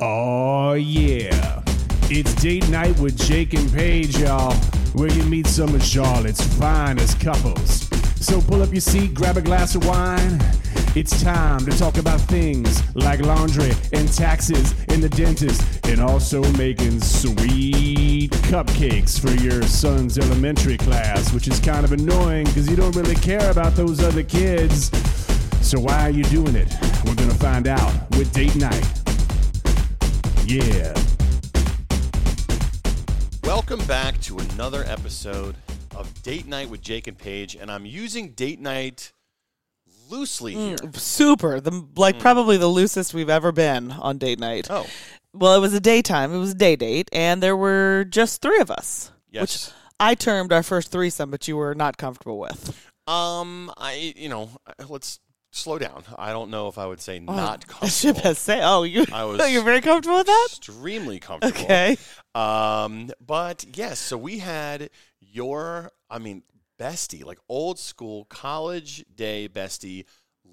Oh, yeah. It's date night with Jake and Paige, y'all, where you meet some of Charlotte's finest couples. So pull up your seat, grab a glass of wine. It's time to talk about things like laundry and taxes and the dentist, and also making sweet cupcakes for your son's elementary class, which is kind of annoying because you don't really care about those other kids. So why are you doing it? We're gonna find out with date night. Yeah. Welcome back to another episode of Date Night with Jake and Paige, and I'm using Date Night loosely here. super the like probably the loosest we've ever been on date night Oh, well it was a daytime it was a day date and there were just three of us yes. which i termed our first threesome but you were not comfortable with um, I you know let's slow down. I don't know if I would say not I should comfortable. say oh you I was you're very comfortable with that Extremely comfortable. okay Um, but yes, so we had your, I mean, bestie, like old school college day bestie,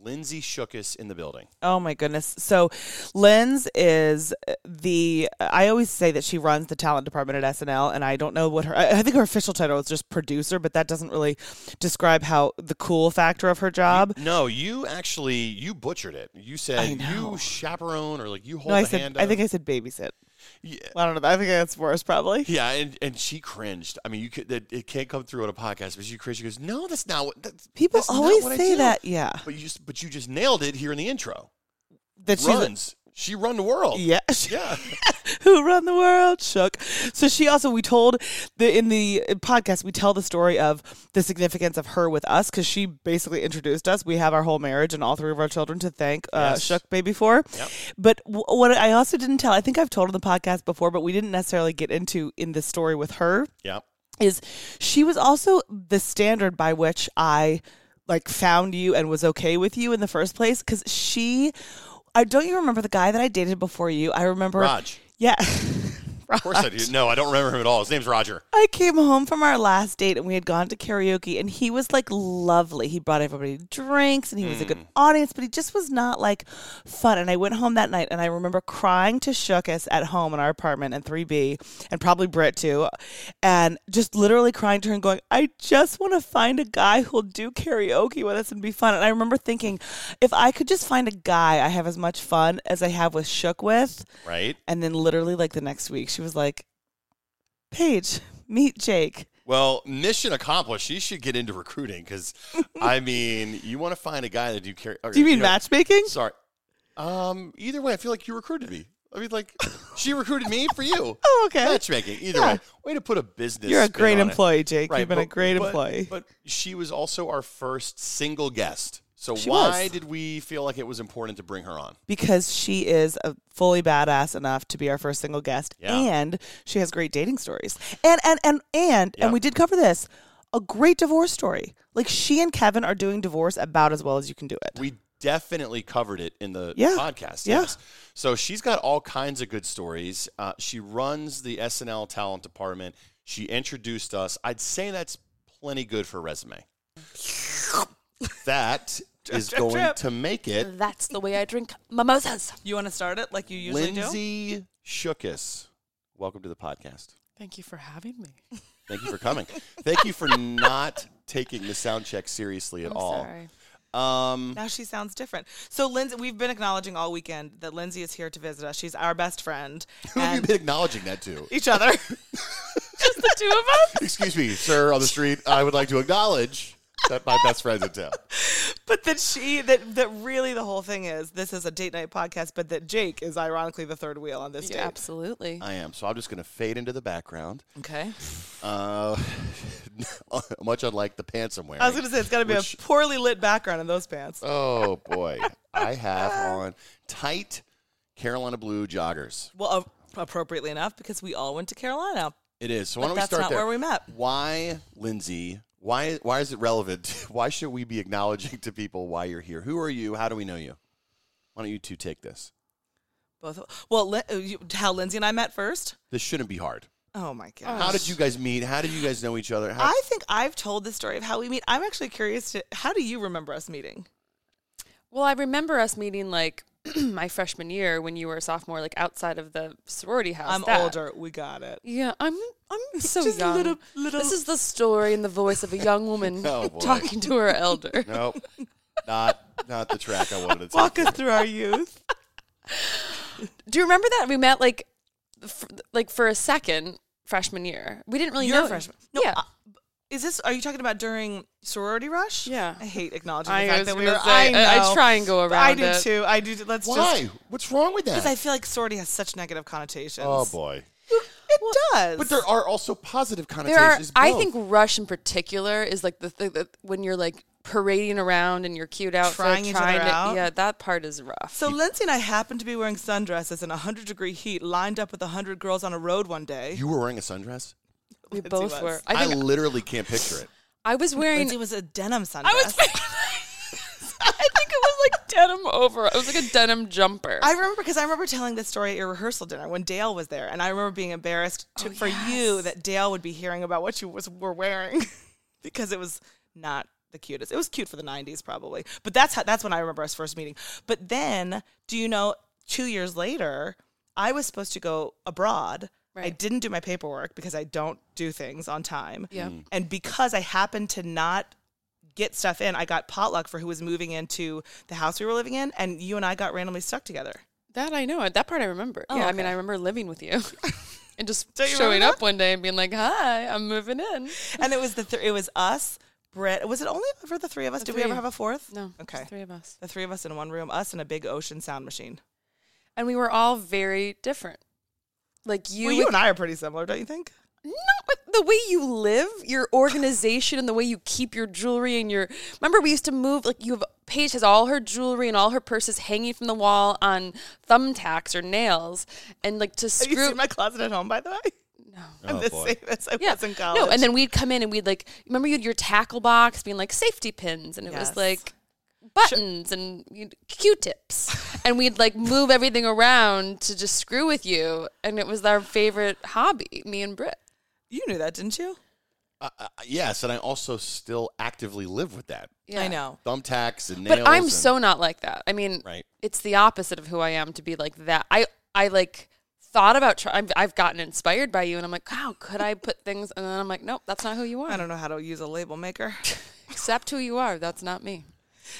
Lindsay Shookus in the building. Oh my goodness. So Linz is the I always say that she runs the talent department at SNL and I don't know what her I think her official title is just producer, but that doesn't really describe how the cool factor of her job. No, you actually you butchered it. You said you chaperone or like you hold No, I said hand. I think I said babysit. Yeah, I don't know. I think that's worse probably. yeah, and, and she cringed. I mean, you could it, it can't come through on a podcast, but she cringed. She goes, "No, that's not what that's, People that's always what say do." that, yeah. But you just but you just nailed it here in the intro. That Runs. She run the world. yeah. Yeah. Who run the world? Shook. So she also we told the in the podcast we tell the story of the significance of her with us because she basically introduced us. We have our whole marriage and all three of our children to thank uh, Yes. Shook Baby for. Yep. But w- what I also didn't tell, I think I've told on the podcast before, but we didn't necessarily get into in the story with her yeah. is she was also the standard by which I like found you and was okay with you in the first place because she I don't you remember the guy that I dated before you? I remember Raj. Yeah. Of course I do. No, I don't remember him at all. His name's Roger. I came home from our last date and we had gone to karaoke and he was like lovely. He brought everybody drinks and he was a good hmm. audience, but he just was not like fun. And I went home that night and I remember crying to Shookus at home in our apartment in 3B and probably Britt too. And just literally crying to her and going, I just want to find a guy who'll do karaoke with us and be fun. And I remember thinking, if I could just find a guy I have as much fun as I have with Shook with. Right? And then literally like the next week, she was like, Paige, meet Jake. Well, mission accomplished. She should get into recruiting because, I mean, you want to find a guy that you carry. or, Do you mean know- matchmaking? Sorry. Um. Either way, I feel like you recruited me. I mean, like she recruited me for you. Oh, okay. Matchmaking. Either Yeah. way, way to put a business. You're a great on it. employee, Jake. Right, You've been a great but- employee. But she was also our first single guest. So She why was. did we feel like it was important to bring her on? because she is a fully badass enough to be our first single guest, Yeah. and she has great dating stories. And and and and Yeah. and we did cover this. A great divorce story. Like she and Kevin are doing divorce about as well as you can do it. We definitely covered it in the Yeah. podcast. Yeah. Yes. So she's got all kinds of good stories. Uh, she runs the SNL talent department. She introduced us. I'd say that's plenty good for resume. That is drip, going drip. to make it That's the way I drink mimosas. You want to start it like you usually do? Lindsay Shookus. Welcome to the podcast. Thank you for having me. Thank you for coming. Thank you for not taking the sound check seriously at I'm all. sorry. Um, Now she sounds different. So Lindsay, we've been acknowledging all weekend that Lindsay is here to visit us. She's our best friend. who have you been acknowledging that to? each other. Just the two of us. Excuse me, sir, on the street. I would like to acknowledge that my best friend's in town. But that she that that really the whole thing is this is a date night podcast, but that Jake is ironically the third wheel on this date. Absolutely. I am. So I'm just going to fade into the background. Okay. Uh, much unlike the pants I'm wearing. I was gonna say it's gotta be Which- a poorly lit background in those pants. Oh boy, I have on tight Carolina blue joggers. Well, uh, appropriately enough, because we all went to Carolina. It is. So But why don't we that's start not there? where we met. Why, Lindsay? Why? Why is it relevant? Why should we be acknowledging to people why you're here? Who are you? How do we know you? Why don't you two take this? Both. Well, Lin- uh, you- how Lindsay and I met first. This shouldn't be hard. Oh my god. How did you guys meet? How did you guys know each other? How, I think I've told the story of how we meet. I'm actually curious to. How do you remember us meeting? Well, I remember us meeting like my freshman year when you were a sophomore, like outside of the sorority house. I'm that- older. We got it. Yeah, I'm. I'm so Just young. little- little- This is the story in the voice of a young woman Oh, talking to her elder. Nope. not not the track I wanted to take. Walk us through our youth. Do you remember that we met like, f- like for a second freshman year? We didn't really You're know freshman. No, yeah, uh, is this? Are you talking about during sorority rush? Yeah. I hate acknowledging the I fact was that we gonna were. say, I I- know. I try and go around. I do it. too. I do. Let's just. Why? just What's wrong with because that? I feel like sorority has such negative connotations. oh boy. it does. But there are also positive there connotations. are. I both. think Rush in particular is like the thing that when you're like parading around in your cute outfit, Trying each other to, out? yeah, that part is rough. So Lindsay and I happened to be wearing sundresses in 100 degree heat, lined up with 100 girls on a road one day. you were wearing a sundress. We Lindsay both was. were. I, I think literally can't picture it. I was wearing. It was a denim sundress. I was. I think it was like denim over. It was like a denim jumper. I remember because I remember telling this story at your rehearsal dinner when Dale was there, and I remember being embarrassed to, oh, for you that Dale would be hearing about what you was were wearing because it was not the cutest. It was cute for the '90s probably, but that's how that's when I remember us first meeting. But then, do you know? Two years later, I was supposed to go abroad. I didn't do my paperwork because I don't do things on time. Yeah. Mm. And because I happened to not get stuff in, I got potluck for who was moving into the house we were living in, and you and I got randomly stuck together. that I know. That part I remember. Oh, yeah, I mean. I remember living with you. And just you showing remember up one day and being like, "Hi, I'm moving in." and it was the th- it was us, Brett. Was it only for the three of us? The Did we ever have a fourth? No, Okay. just three of us, The three of us in one room, us and a big ocean sound machine. and we were all very different. Like you, well, you and I are pretty similar, don't you think? No, but the way you live, your organization, and the way you keep your jewelry and your. Remember, we used to move like you have. Paige has all her jewelry and all her purses hanging from the wall on thumbtacks or nails, and like to Have you screw. seen my closet at home, by the way? no. I'm Oh, the boy. same as I Yeah, was in college. no, and then we'd come in and we'd like remember you had your tackle box being like safety pins, and it Yes. was like buttons and you'd- Q-tips, and we'd like move everything around to just screw with you, and it was our favorite hobby, me and Britt. you knew that, didn't you? Uh, uh, yes, and I also still actively live with that. I know. Thumbtacks and nails. But I'm and- so not like that. I mean, right. it's the opposite of who I am to be like that. I I like thought about try- I've, I've gotten inspired by you, and I'm like, wow, could I put things? And then I'm like, nope, that's not who you are. I don't know how to use a label maker. Accept who you are. That's not me.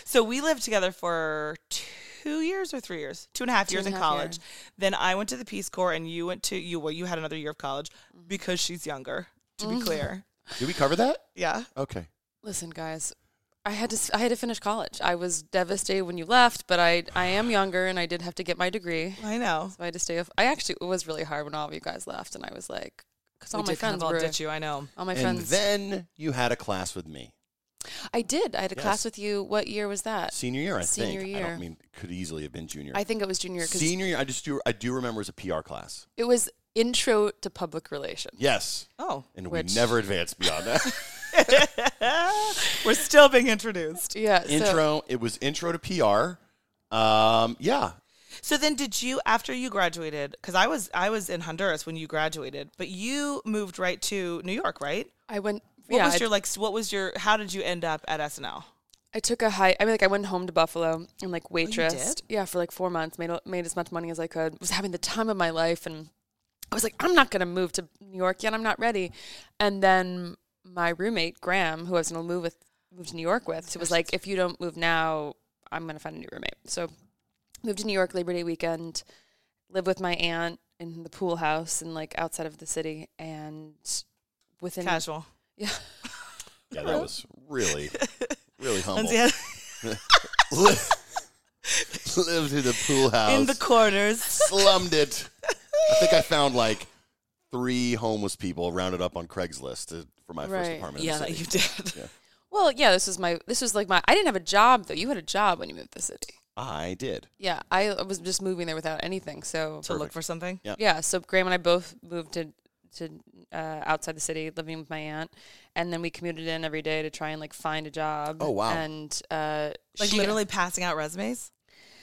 So we lived together for two years or three years, two and a half years in a half college. Then I went to the Peace Corps, and you went to you. Well, you had another year of college Mm-hmm. because she's younger. To be clear, Did we cover that? yeah. Okay. Listen, guys, I had to I had to finish college. I was devastated when you left, but I I am younger, and I did have to get my degree. I know. So I had to stay. I actually it was really hard when all of you guys left, and I was like, because all we my did kind friends of all were ditch you. I know. all my and friends. then you had a class with me. I did. I had a Yes. class with you. What year was that? Senior year, I Senior think. I year. don't mean could easily have been junior. I think it was junior Senior year, I just do I do remember as a PR class. it was intro to public relations. Yes. Oh, And Which- we never advanced beyond that. we're still being introduced. Yeah. so- intro, it was intro to PR. Um, yeah. So then, did you after you graduated? Because I was I was in Honduras when you graduated, but you moved right to New York, right? I went. What yeah, was your like? What was your? How did you end up at SNL? I took a hike. I mean, like I went home to Buffalo and like oh, waitressed. Oh, did? Yeah, for like four months. Made made as much money as I could. Was having the time of my life, and I was like, I'm not gonna move to New York yet. I'm not ready. And then my roommate Graham, who I was gonna move with, moved to New York with, she was like, if you don't move now, I'm gonna find a new roommate. So moved to New York Labor Day weekend. Lived with my aunt in the pool house and like outside of the city, and within Casual. Yeah. Yeah, that was really, really humble. Had- Lived in the pool house. in the corners. slummed it. I think I found like three homeless people rounded up on Craigslist to, for my first Right. apartment. in Yeah, the that city. you did. Yeah. Well, yeah, this was my this was like my I didn't have a job though. You had a job when you moved to the city. I did. Yeah, I was just moving there without anything. So To look for something. Yeah. yeah, so Graham and I both moved to to uh, outside the city, living with my aunt, and then we commuted in every day to try and like find a job. Oh, wow. And uh, Like she- literally passing out resumes,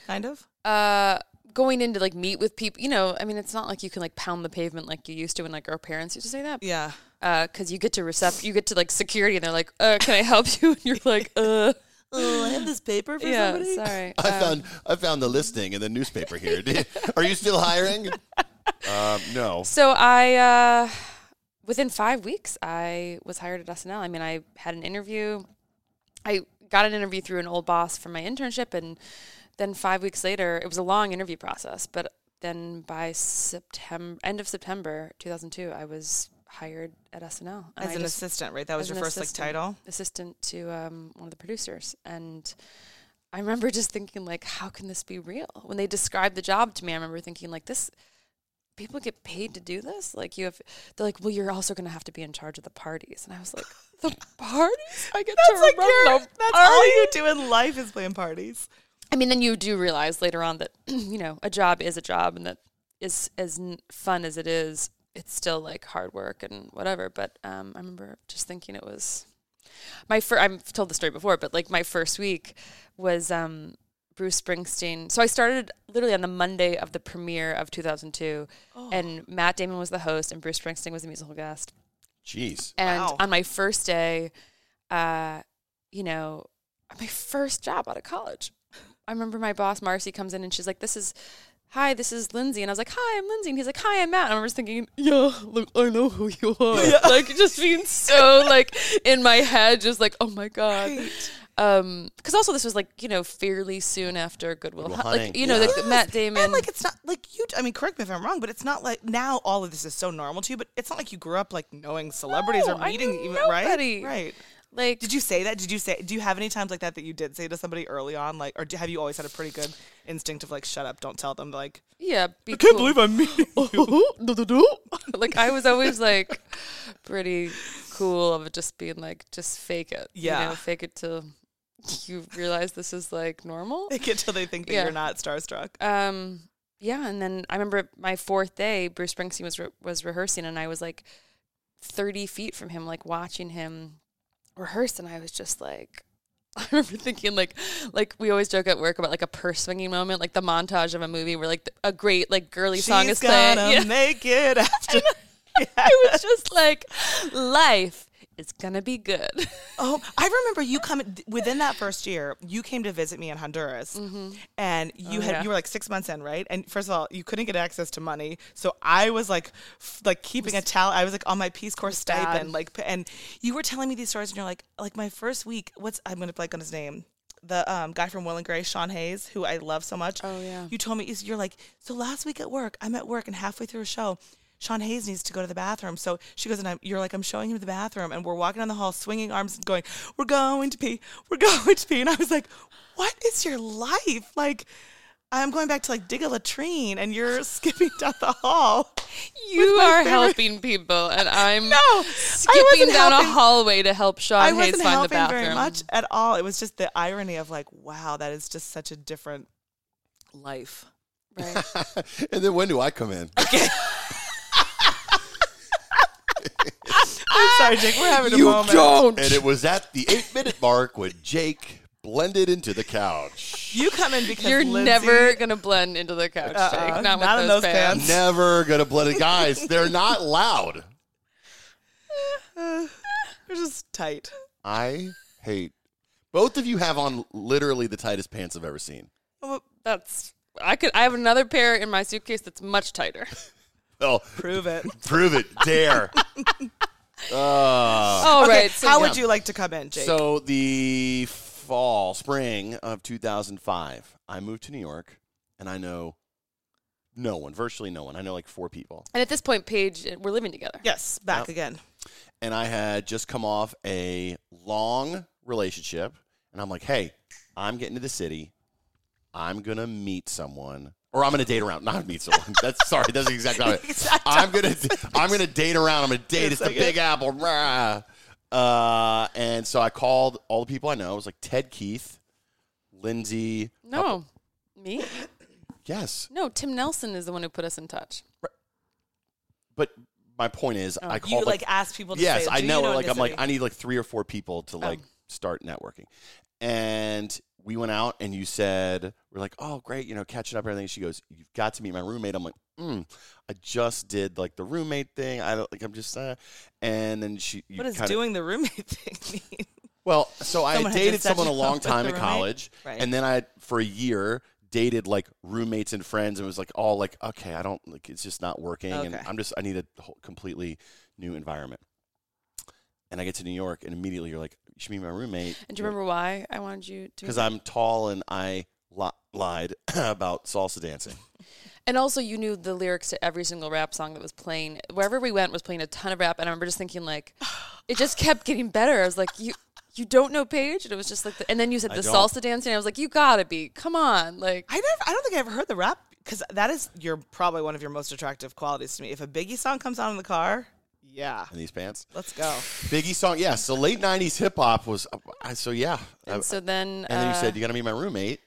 kind of. uh, going in to like meet with people. You know, I mean, it's not like you can like pound the pavement like you used to when like our parents used to say that. Yeah. because you get to recept, you get to like security, and they're like, uh, "Can I help you?" And you're like, "Uh." Oh, I have this paper for yeah, somebody. sorry. I Um, found I found the listing in the newspaper here. Are you still hiring? Um, no. So I, uh, within five weeks, I was hired at SNL. I mean, I had an interview. I got an interview through an old boss from my internship, and then five weeks later, it was a long interview process. But then by September, end of September 2002, I was hired at SNL and As I an just- assistant, right? That was your first like title. assistant to um, one of the producers, and I remember just thinking like, how can this be real? When they described the job to me, I remember thinking like, this people get paid to do this. Like you have, they're like, well, you're also going to have to be in charge of the parties, and I was like, the parties? I get to That's like run your, that's party? all you do in life is plan parties. I mean, then you do realize later on that you know a job is a job, and that is as fun as it is, it's still like hard work and whatever. But um, I remember just thinking it was my first. I've told the story before, but like my first week was um, Bruce Springsteen. So I started literally on the Monday of the premiere of 2002, and Matt Damon was the host, and Bruce Springsteen was the musical guest. Jeez. And Wow. on my first day, uh, you know, my first job out of college, I remember my boss Marci comes in and she's like, "This is." Hi, this is Lindsay. And I was like, Hi, I'm Lindsay. And he's like, Hi, I'm Matt. And I was thinking, Yeah, look, I know who you are. Like, just being so, like, in my head, just like, Oh my God. Um, because also this was like, you know, fairly soon after Good Will, Goodwill Hu- Hunting, like, you know, yeah. like Matt Damon. And like it's not like you. I mean, correct me if I'm wrong, but it's not like now all of this is so normal to you. But it's not like you grew up like knowing celebrities No, or I meeting knew even nobody. right. Right. like, Did you say that? Did you say? Do you have any times like that that you did say to somebody early on, like, or do, have you always had a pretty good instinct of like, shut up, don't tell them, like, yeah, be I can't cool. believe I'm meeting you. like I was always like pretty cool of just being like just fake it. You Yeah. know, fake it till you realize this is like normal. Fake it till they think that Yeah. you're not starstruck. Um yeah, and then I remember my fourth day Bruce Springsteen was re- was rehearsing and I was like 30 feet from him like watching him rehearse and I was just like I remember thinking like like we always joke at work about like a purse swinging moment, like the montage of a movie where like a great like girly song is playing. gonna Yeah. make it after. I was just like, life is gonna be good. Oh, I remember you coming within that first year. You came to visit me in Honduras, and you Oh, had yeah. you were like six months in, right? And first of all, you couldn't get access to money, so I was like, f- like keeping a tally. I was like on my Peace Corps bad. stipend, like, and you were telling me these stories, and you're like, like my first week. What's I'm gonna blank on his name. The um, guy from Will and Grace, Sean Hayes, who I love so much. Oh, yeah. You told me you're like so. Last week at work, I'm at work, and halfway through a show, Sean Hayes needs to go to the bathroom. So she goes, and I'm, you're like, I'm showing him the bathroom, and we're walking down the hall, swinging arms, and going, "We're going to pee, we're going to pee." And I was like, "What is your life like?" I'm going back to like dig a latrine, and you're skipping down the hall. You are favorite- helping people, and I'm No, skipping wasn't down a hallway to help Sean I Hayes wasn't find the helping bathroom. very much at all. It was just the irony of like, wow, that is just such a different life. Right. and then when do I come in? I'm sorry, Jake. We're having a you moment. don't. And it was at the eight minute mark when Jake blended into the couch. You come in because You're Lindsay- never gonna blend into the couch, Uh-uh, Jake. Not, not with in those, those pants. pants. Never gonna blend it, guys. They're not loud. You're just tight. I hate. Both of you have on literally the tightest pants I've ever seen. That's I could. I have another pair in my suitcase that's much tighter. Well, Prove it. prove it. Dare. Uh, All Okay, right. So how yeah. would you like to come in, Jake? so the fall, spring of 2005, I moved to New York, and I know no one, virtually no one. I know like four people. and at this point, Paige, we're living together. yes, back Yep. again. and I had just come off a long relationship, and I'm like, hey, I'm getting to the city. I'm gonna meet someone, or I'm gonna date around. Not meet someone. That's sorry. That's exactly how it. I'm gonna I'm gonna date around. I'm gonna date. It's the like Big Apple. Uh, and so I called all the people I know. It was like Ted Keith, Lindsay. No, me. Yes, No, Tim Nelson is the one who put us in touch. but my point is, I You called like, ask people to yes, say, I know. You know like I'm like? I need like three or four people to like start networking, and we went out and you said we're like, oh great, you know, catching up and everything. She goes, you've got to meet my roommate. I'm like, mm, I just did like the roommate thing. I don't like. I'm just uh, and then she you what does kinda, doing the roommate thing mean? Well, so I Someone dated someone a long time in college, Right. and then I, for a year, dated like roommates and friends, and was like all like, okay, I don't like, it's just not working, and I'm just, I need a whole, completely new environment. And I get to New York, and immediately you're like, should be my roommate. And do you remember why I wanted you to? Because I'm tall and I li- lied about salsa dancing. And also, you knew the lyrics to every single rap song that was playing. Wherever we went was playing a ton of rap, and I remember just thinking like, it just kept getting better. I was like, you. You don't know Paige, and it was just like, the, and then you said I the don't. salsa dancing. I was like, you gotta be, come on, like, I never. I don't think I ever heard the rap because that is your probably one of your most attractive qualities to me. If a Biggie song comes on in the car, yeah, in these pants. let's go. Biggie song, yeah. So late '90s hip hop was, uh, so yeah. and so then, and then you uh, said you're gonna be my roommate,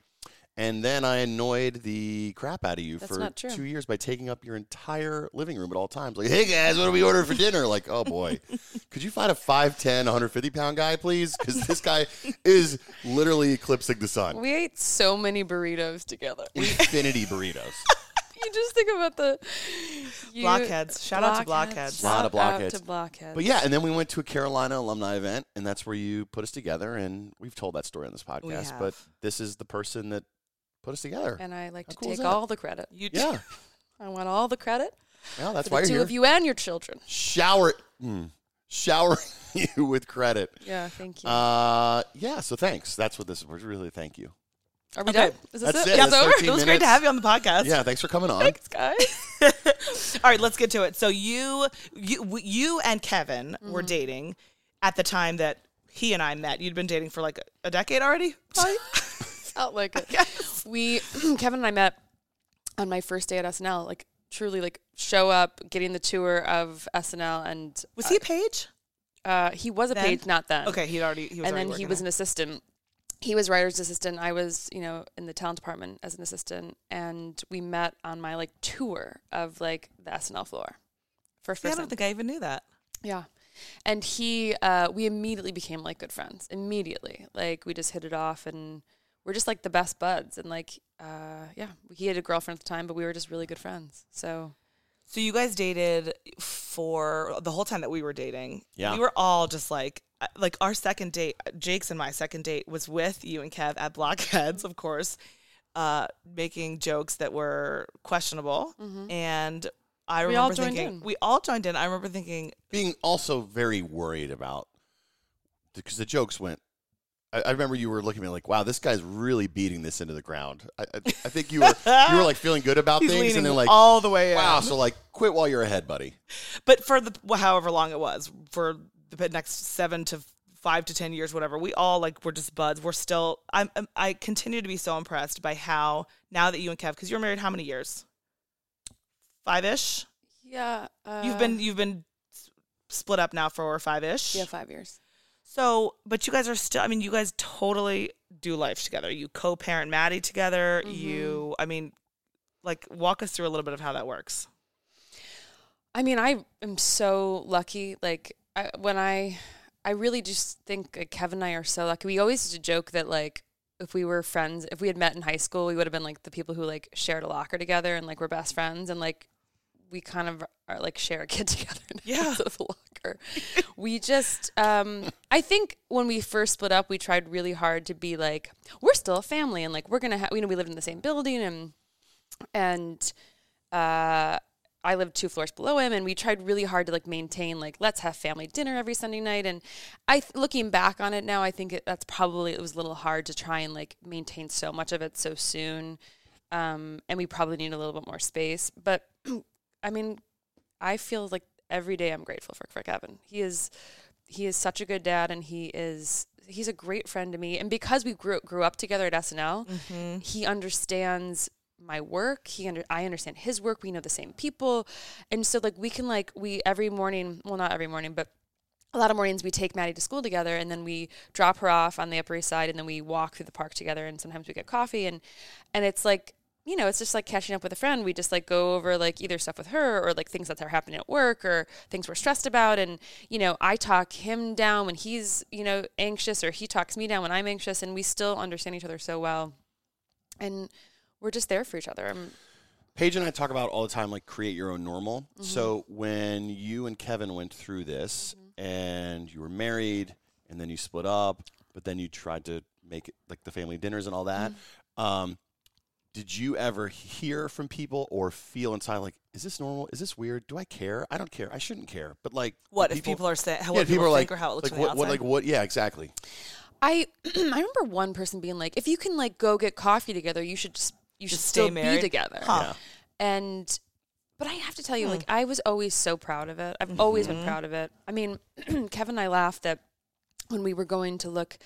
and then I annoyed the crap out of you for two years by taking up your entire living room at all times. Like, hey guys, what do we order for dinner? Like, oh boy, could you find a 5'10", 150 pound guy, please? Because this guy is literally eclipsing the sun. we ate so many burritos together. Infinity burritos. you just think about the you, Blockheads. Shout out to blockheads. A Lot of blockheads. out to blockheads. But yeah, and then we went to a Carolina alumni event, and that's where you put us together. And we've told that story on this podcast, but have. this is the person that put us together. and I like How to cool take all the credit. You do. yeah, I want all the credit well, that's for why the you're two here. of you and your children. shower mm, showering you with credit. Yeah, thank you. Uh, yeah. So thanks. That's what this is. We're really thank you. Are we okay. done? Is this That's it? it. Yeah, That's over. it was great to have you on the podcast. Yeah. Thanks for coming on. Thanks, guys. All right, let's get to it. So you, you, you and Kevin were Mm-hmm. dating at the time that he and I met. You'd been dating for like a decade already. Probably? Felt like it. We, Kevin and I met on my first day at SNL. Like truly, like show up, getting the tour of SNL, and Was he a page? uh, he was a Then? page, not then. Okay, he'd already. He was and already then he was there. an assistant. He was writer's assistant. I was, you know, in the talent department as an assistant, and we met on my like tour of like the SNL floor. First See, I don't think I even knew that. Yeah. And he, uh, we immediately became like good friends. Immediately. Like we just hit it off and we're just like the best buds. And like, uh, yeah, he had a girlfriend at the time, but we were just really good friends. So So you guys dated for the whole time that we were dating. Yeah. We were all just like uh, like our second date, Jake's and my second date was with you and Kev at Blockheads, of course, uh, making jokes that were questionable. And I Mm-hmm. We all remember thinking in. we all joined in. I remember thinking, Being also very worried about because the jokes went. I, I remember you were looking at me like, "Wow, this guy's really beating this into the ground." I, I, I think you were you were like feeling good about he's things, and then like, all the way in. "Wow!" So like, quit while you're ahead, buddy. But for the however long it was, for the next seven to five to ten years, whatever, we all like we're just buds. We're still. I'm. I'm- I continue to be so impressed by how now that you and Kev, because you're married how many years? Five ish. yeah. Uh, You've been you've been split up now for five ish. yeah, five years. So, but you guys are still. I mean, you guys totally do life together. You co-parent Maddie together. Mm-hmm. You. I mean, like walk us through a little bit of how that works. I mean, I am so lucky. Like I, when I, I really just think like, Kevin and I are so lucky. We always used to joke that like if we were friends, if we had met in high school, we would have been like the people who like shared a locker together and like were best friends and like we kind of are like share a kid together Yeah. instead of a locker. we just, um, I think when we first split up, we tried really hard to be like we're still a family and like we're gonna have you know we lived in the same building and and uh I lived two floors below him, and we tried really hard to like maintain like let's have family dinner every Sunday night. And I, th- looking back on it now, I think it, that's probably it was a little hard to try and like maintain so much of it so soon, um, and we probably need a little bit more space. But I mean, I feel like every day I'm grateful for for Kevin. He is he is such a good dad, and he is he's a great friend to me. And because we grew grew up together at SNL, mm-hmm. he understands my work. He under I understand his work. We know the same people, and so like we can like we every morning. Well, not every morning, but a lot of mornings we take Maddie to school together and then we drop her off on the Upper East Side and then we walk through the park together and sometimes we get coffee and and it's like you know it's just like catching up with a friend. We just like go over like either stuff with her or like things that are happening at work or things we're stressed about. And you know I talk him down when he's you know anxious or he talks me down when I'm anxious. And we still understand each other so well. And we're just there for each other. I'm, Paige and I talk about all the time, like create your own normal. Mm-hmm. So when you and Kevin went through this mm-hmm. and you were married and then you split up, but then you tried to make it like the family dinners and all that. Mm-hmm. Um, did you ever hear from people or feel inside like, is this normal? Is this weird? Do I care? I don't care. I shouldn't care. But like, What do if people are saying? How yeah, what people, are think like, or how it looks like the what, what, outside? like what? Yeah, exactly. I I remember one person being like, if you can like go get coffee together, you should just you should Just stay still married? be together. Huh. Yeah. And but I have to tell you, Hmm. like I was always so proud of it. I've always Mm-hmm. been proud of it. I mean, Kevin and I laughed that when we were going to look,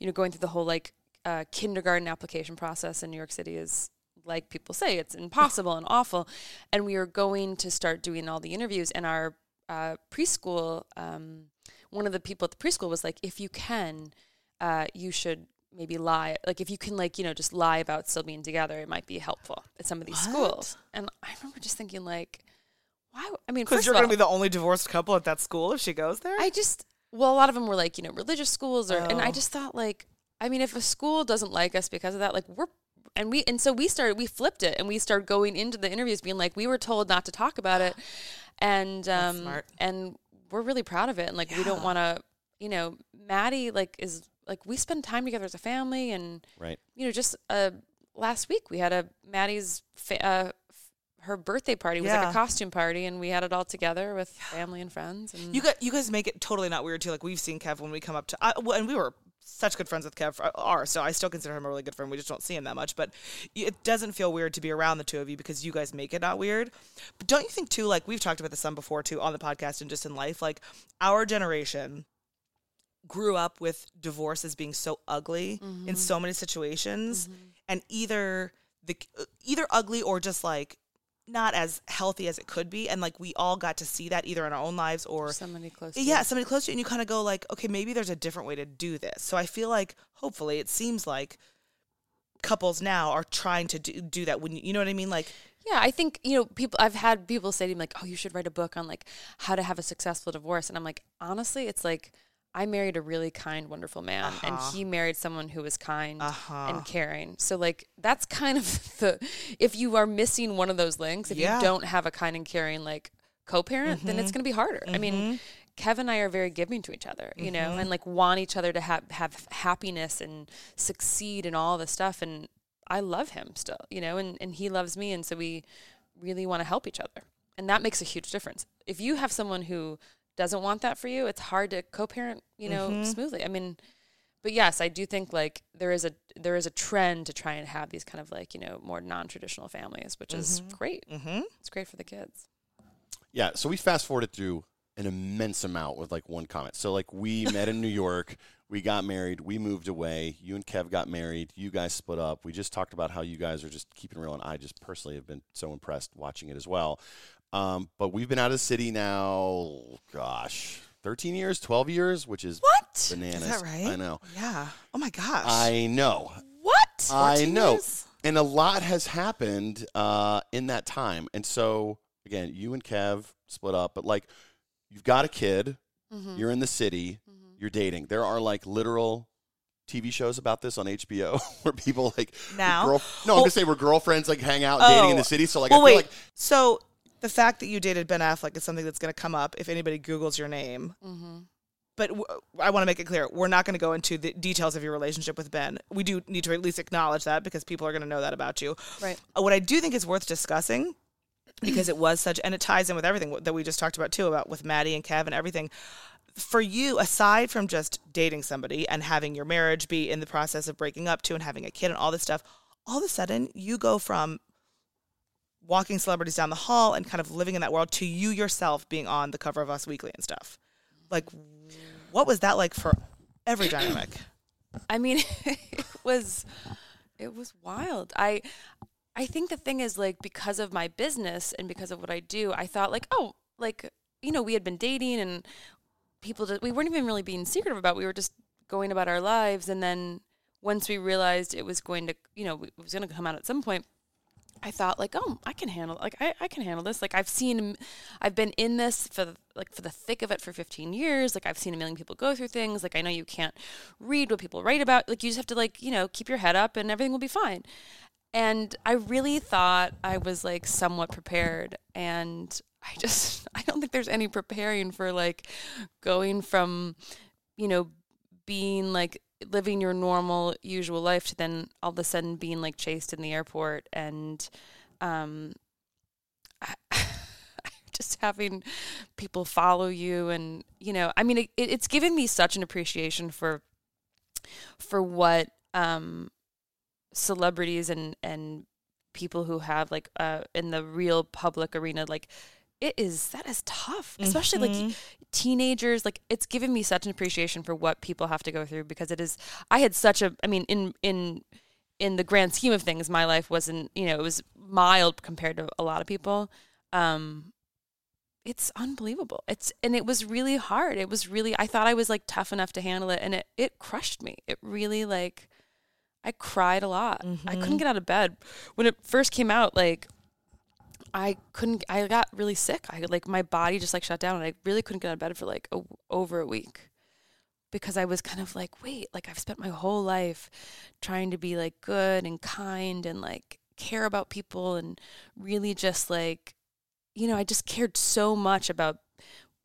you know, going through the whole like uh, kindergarten application process in New York City is like people say it's impossible and awful, and we were going to start doing all the interviews, and our uh, preschool, um, one of the people at the preschool was like, if you can, uh, you should maybe lie. Like if you can, like you know, just lie about still being together, it might be helpful at some of these What? schools. And I remember just thinking, like, why? I mean, Because you're going to be the only divorced couple at that school if she goes there. I just well, a lot of them were like you know religious schools, or and Oh. I just thought like, I mean, if a school doesn't like us because of that, like we're and we and so we started we flipped it and we started going into the interviews being like we were told not to talk about it, and um and we're really proud of it. And like we don't want to you know Maddie like is like we spend time together as a family and Right. you know just uh last week we had a Maddie's fa- uh, her birthday party was like a costume party and we had it all together with family and friends and You got you guys make it totally not weird too. Like we've seen Kev when we come up to, I, well, and we were such good friends with Kev. Are so I still consider him a really good friend. We just don't see him that much, but it doesn't feel weird to be around the two of you because you guys make it not weird. But don't you think too? Like we've talked about this some before too on the podcast and just in life. Like our generation grew up with divorce as being so ugly in mm-hmm. so many situations, mm-hmm. and either the either ugly or just like not as healthy as it could be and like we all got to see that either in our own lives or somebody close to yeah you. somebody close to you and you kind of go like okay maybe there's a different way to do this so i feel like hopefully it seems like couples now are trying to do, do that when you, you know what i mean like Yeah, I think you know people. I've had people say to me like, "Oh, you should write a book on like how to have a successful divorce," and I'm like, honestly, it's like I married a really kind, wonderful man, and Uh-huh. he married someone who was kind Uh-huh. and caring. So like that's kind of the if you are missing one of those links, if Yeah. you don't have a kind and caring like co-parent, then it's going to be harder. I mean. Kevin and I are very giving to each other, you know, and like want each other to have have happiness and succeed and all this stuff. And I love him still, you know, and, and he loves me. And so we really want to help each other. And that makes a huge difference. If you have someone who doesn't want that for you, it's hard to co parent, you know, smoothly. I mean, but yes, I do think like there is a there is a trend to try and have these kind of like, you know, more non traditional families, which is great. mm-hmm. It's great for the kids. Yeah, so we fast forwarded through an immense amount with like one comment. So like we met in New York, we got married, we moved away. You and Kev got married. You guys split up. We just talked about how you guys are just keeping real, and I just personally have been so impressed watching it as well. Um, but we've been out of the city now, gosh, thirteen years, twelve years, which is what bananas. is that right I know. yeah oh my gosh I know. what I know. years? And a lot has happened uh, in that time. And so, again, you and Kev split up, but like, you've got a kid, Mm-hmm. you're in the city, you're dating. There are like literal TV shows about this on HBO where people like Now? Girl, no, I'm Well- gonna say where girlfriends like hang out and dating in Oh. the city. So like, well I feel wait like so the fact that you dated ben affleck is something that's going to come up if anybody googles your name Mm-hmm. but w- I want to make it clear we're not going to go into the details of your relationship with Ben. We do need to at least acknowledge that because people are going to know that about you. Right. Uh, What I do think is worth discussing because it was such and it ties in with everything that we just talked about too about with Maddie and Kev and everything. For you, aside from just dating somebody and having your marriage be in the process of breaking up to and having a kid and all this stuff, all of a sudden you go from walking celebrities down the hall and kind of living in that world to you yourself being on the cover of Us Weekly and stuff. Like, what was that like for every dynamic? I mean, it was it was wild. I I think the thing is like because of my business and because of what I do, I thought like, oh, like you know, we had been dating and people just, we weren't even really being secretive about. We were just going about our lives and then once we realized it was going to, you know, it was going to come out at some point, I thought like, oh, I can handle like I, I can handle this. Like I've seen, I've been in this for the, like for the thick of it for 15 years. Like I've seen a million people go through things. Like I know you can't read what people write about. Like you just have to like you know keep your head up and everything will be fine. And I really thought I was like somewhat prepared, and I just I don't think there's any preparing for like going from you know being like living your normal usual life to then all of a sudden being like chased in the airport and um just having people follow you and you know i mean it, it's given me such an appreciation for for what um celebrities and and people who have like uh in the real public arena like it is that is tough especially Mhm. like teenagers like it's given me such an appreciation for what people have to go through because it is i had such a i mean in in in the grand scheme of things my life wasn't you know it was mild compared to a lot of people. Um it's unbelievable. It's and it was really hard. It was really i thought i was like tough enough to handle it and it it crushed me. It really like i cried a lot. I couldn't get out of bed. When it first came out like I couldn't. I got really sick. I like my body just like shut down, and I really couldn't get out of bed for like a, over a week because I was kind of like, wait, like I've spent my whole life trying to be like good and kind and like care about people and really just like, you know, I just cared so much about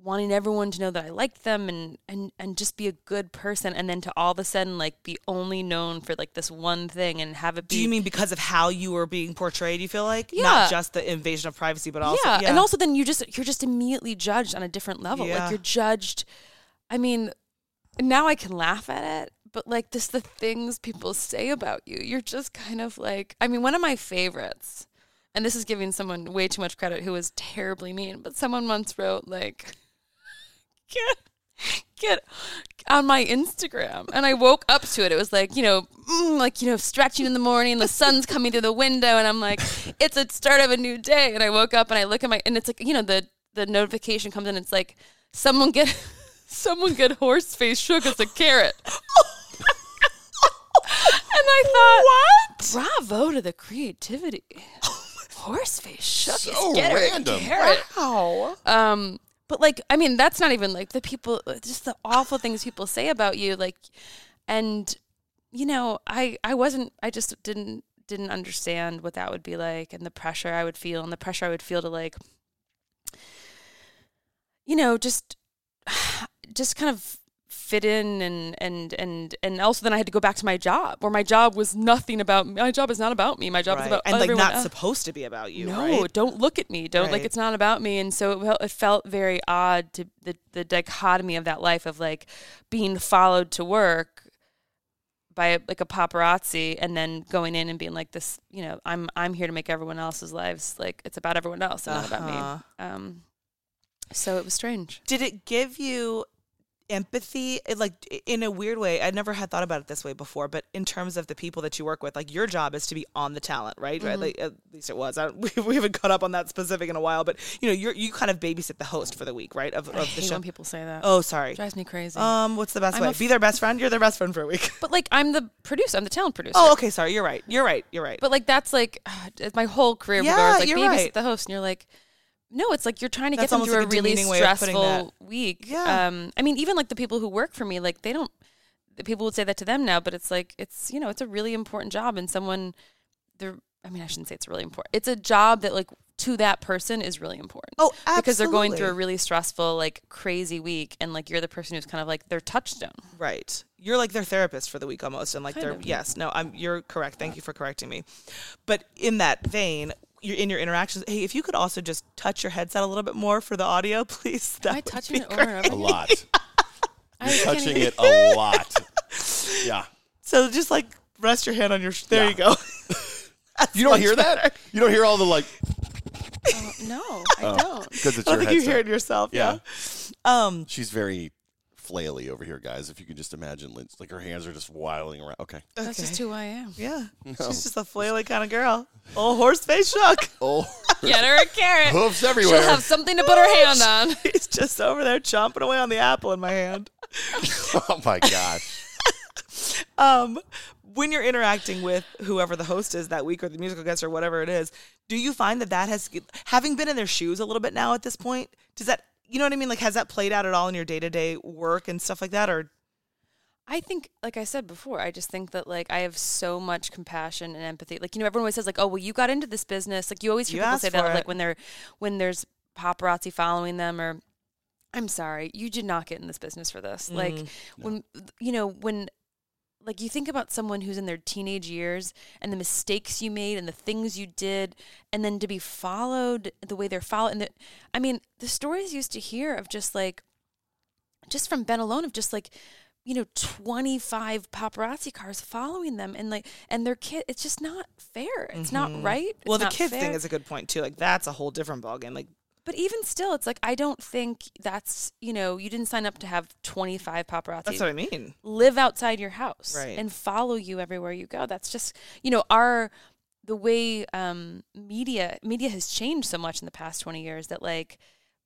wanting everyone to know that I liked them and and and just be a good person, and then to all of a sudden like be only known for like this one thing and have it be Do you mean because of how you were being portrayed? You feel like Yeah. not just the invasion of privacy, but also yeah. and also then you just you're just immediately judged on a different level. Yeah. Like you're judged. I mean, now I can laugh at it, but like this, the things people say about you, you're just kind of like. I mean, one of my favorites, and this is giving someone way too much credit who was terribly mean, but someone once wrote like, get get on my Instagram. And I woke up to it. It was like, you know, mm, like, you know, stretching in the morning, the sun's coming through the window, and I'm like, it's a start of a new day. And I woke up and I look at my, and it's like, you know, the, the notification comes in, it's like, someone get, someone get horse face shook as a carrot. and I thought, what? Bravo to the creativity. Horse face shook So random. a carrot. wow. Um, but like, I mean, that's not even like the people, uh, just the awful things people say about you. Like, and you know, I I wasn't, I just didn't didn't understand what that would be like, and the pressure I would feel, and the pressure I would feel to like, you know, just just kind of fit in and and and and also then I had to go back to my job where my job was nothing about me. my job is not about me my job is about and like not else. supposed to be about you. No, right? don't look at me. Don't like it's not about me. And so it, felt- it felt very odd to the the dichotomy of that life of like being followed to work by like a paparazzi and then going in and being like this, you know, I'm I'm here to make everyone else's lives like it's about everyone else and not about Uh-huh. me. Um so it was strange. Did it give you empathy? It, like in a weird way, I never had thought about it this way before. But in terms of the people that you work with, like your job is to be on the talent, right? Mm-hmm. Right. Like, at least it was. I, we, we haven't caught up on that specific in a while, but you know, you're you kind of babysit the host for the week, right? Of, I of the hate show. when people say that. Oh, sorry. It drives me crazy. Um, what's the best I'm way? f- Be their best friend. You're their best friend for a week. but like I'm the producer, I'm the talent producer. oh, okay. Sorry. You're right. You're right. You're right. But like that's like my whole career Yeah, yeah, like you're babysit right. the host, and you're like, no, it's like you're trying to That's get them through like a really demeaning way of putting stressful week. Yeah. Um, I mean, even like the people who work for me, like they don't. The people would say that to them now, but it's like it's you know it's a really important job, and someone, they're. I mean, I shouldn't say it's really important. It's a job that like to that person is really important. Oh, absolutely. because they're going through a really stressful, like crazy week, and like you're the person who's kind of like their touchstone. Right. You're like their therapist for the week almost and like Kind their of. yes, no, I'm you're correct. Thank you for correcting me. But in that vein, you're in your interactions. Hey, if you could also just touch your headset a little bit more for the audio, please. That Am I would touching be it over and great. A lot. I can't Touching it a lot. Yeah. So just like rest your hand on your sh- there Yeah. you go. You don't hear better. that? You don't hear all the like Oh, no, I don't. because it's I don't your think you hear it yourself. Yeah. Yeah. Um She's very flaily over here, guys. If you can just imagine, it's like her hands are just wiling around. Okay. That's just who I am. Yeah. She's just a flaily kind of girl. Old horse face shook. Oh, Get her a carrot. hooves everywhere. She'll have something to put her hand on. He's just over there chomping away on the apple in my hand. oh my gosh. um, when you're interacting with whoever the host is that week or the musical guest or whatever it is, do you find that that has, having been in their shoes a little bit now at this point, does that, you know what I mean? Like, has that played out at all in your day to day work and stuff like that? Or, I think, like I said before, I just think that like I have so much compassion and empathy. Like you know, everyone always says like, "Oh, well, you got into this business." Like you always hear You people say that it. like when they're when there's paparazzi following them or I'm sorry, you did not get in this business for this. Mm. Like when you know when like you think about someone who's in their teenage years and the mistakes you made and the things you did and then to be followed the way they're followed and the, I mean the stories you used to hear of just like just from Ben alone of just like you know 25 paparazzi cars following them and like and their kid it's just not fair it's not right It's Mm-hmm. well, the kids fair. thing is a good point too. Like that's a whole different ballgame. Like But even still, it's like I don't think that's you know you didn't sign up to have twenty five paparazzi that's what I mean. live outside your house Right. and follow you everywhere you go. That's just you know our the way um, media media has changed so much in the past twenty years that like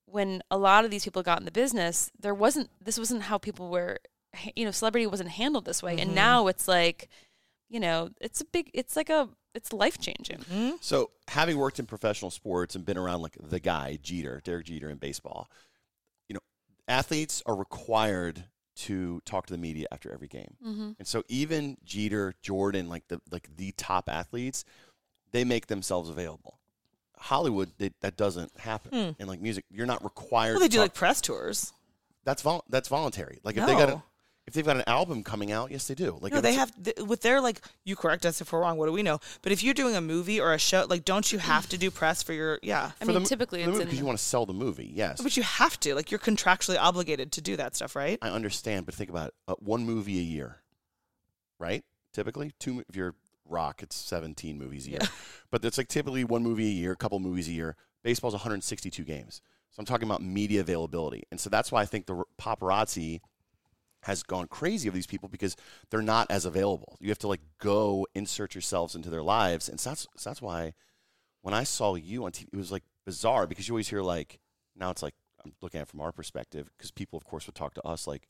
when a lot of these people got in the business, there wasn't this wasn't how people were you know celebrity wasn't handled this way, and now it's like you know it's a big it's like a it's life changing. So, having worked in professional sports and been around like the guy Jeter, Derek Jeter in baseball, you know, athletes are required to talk to the media after every game. Mm-hmm. And so even Jeter, Jordan, like the like the top athletes, they make themselves available. Hollywood, they, that doesn't happen. And like music, you're not required. Well, they to do talk- like press tours. that's vol- that's voluntary. Like if they got a, No. If they've got an album coming out, yes, they do. Like No, they have th- with their like. You correct us if we're wrong. What do we know? But if you're doing a movie or a show, like, don't you have to do press for your? Yeah, I for mean, the, typically for the it's movie, in 'cause you want to sell the movie. Yes, but you have to. Like, you're contractually obligated to do that stuff, right? I understand, but think about it. Uh, one movie a year, right? Typically, two. If you're rock, it's 17 movies a year. But it's like typically one movie a year, a couple movies a year. Baseball's 162 games. So I'm talking about media availability. And so that's why I think the r- paparazzi has gone crazy of these people because they're not as available. You have to like go insert yourselves into their lives. And so that's, so that's why when I saw you on TV, it was like bizarre because you always hear like, now it's like, I'm looking at it from our perspective because people, of course, would talk to us like,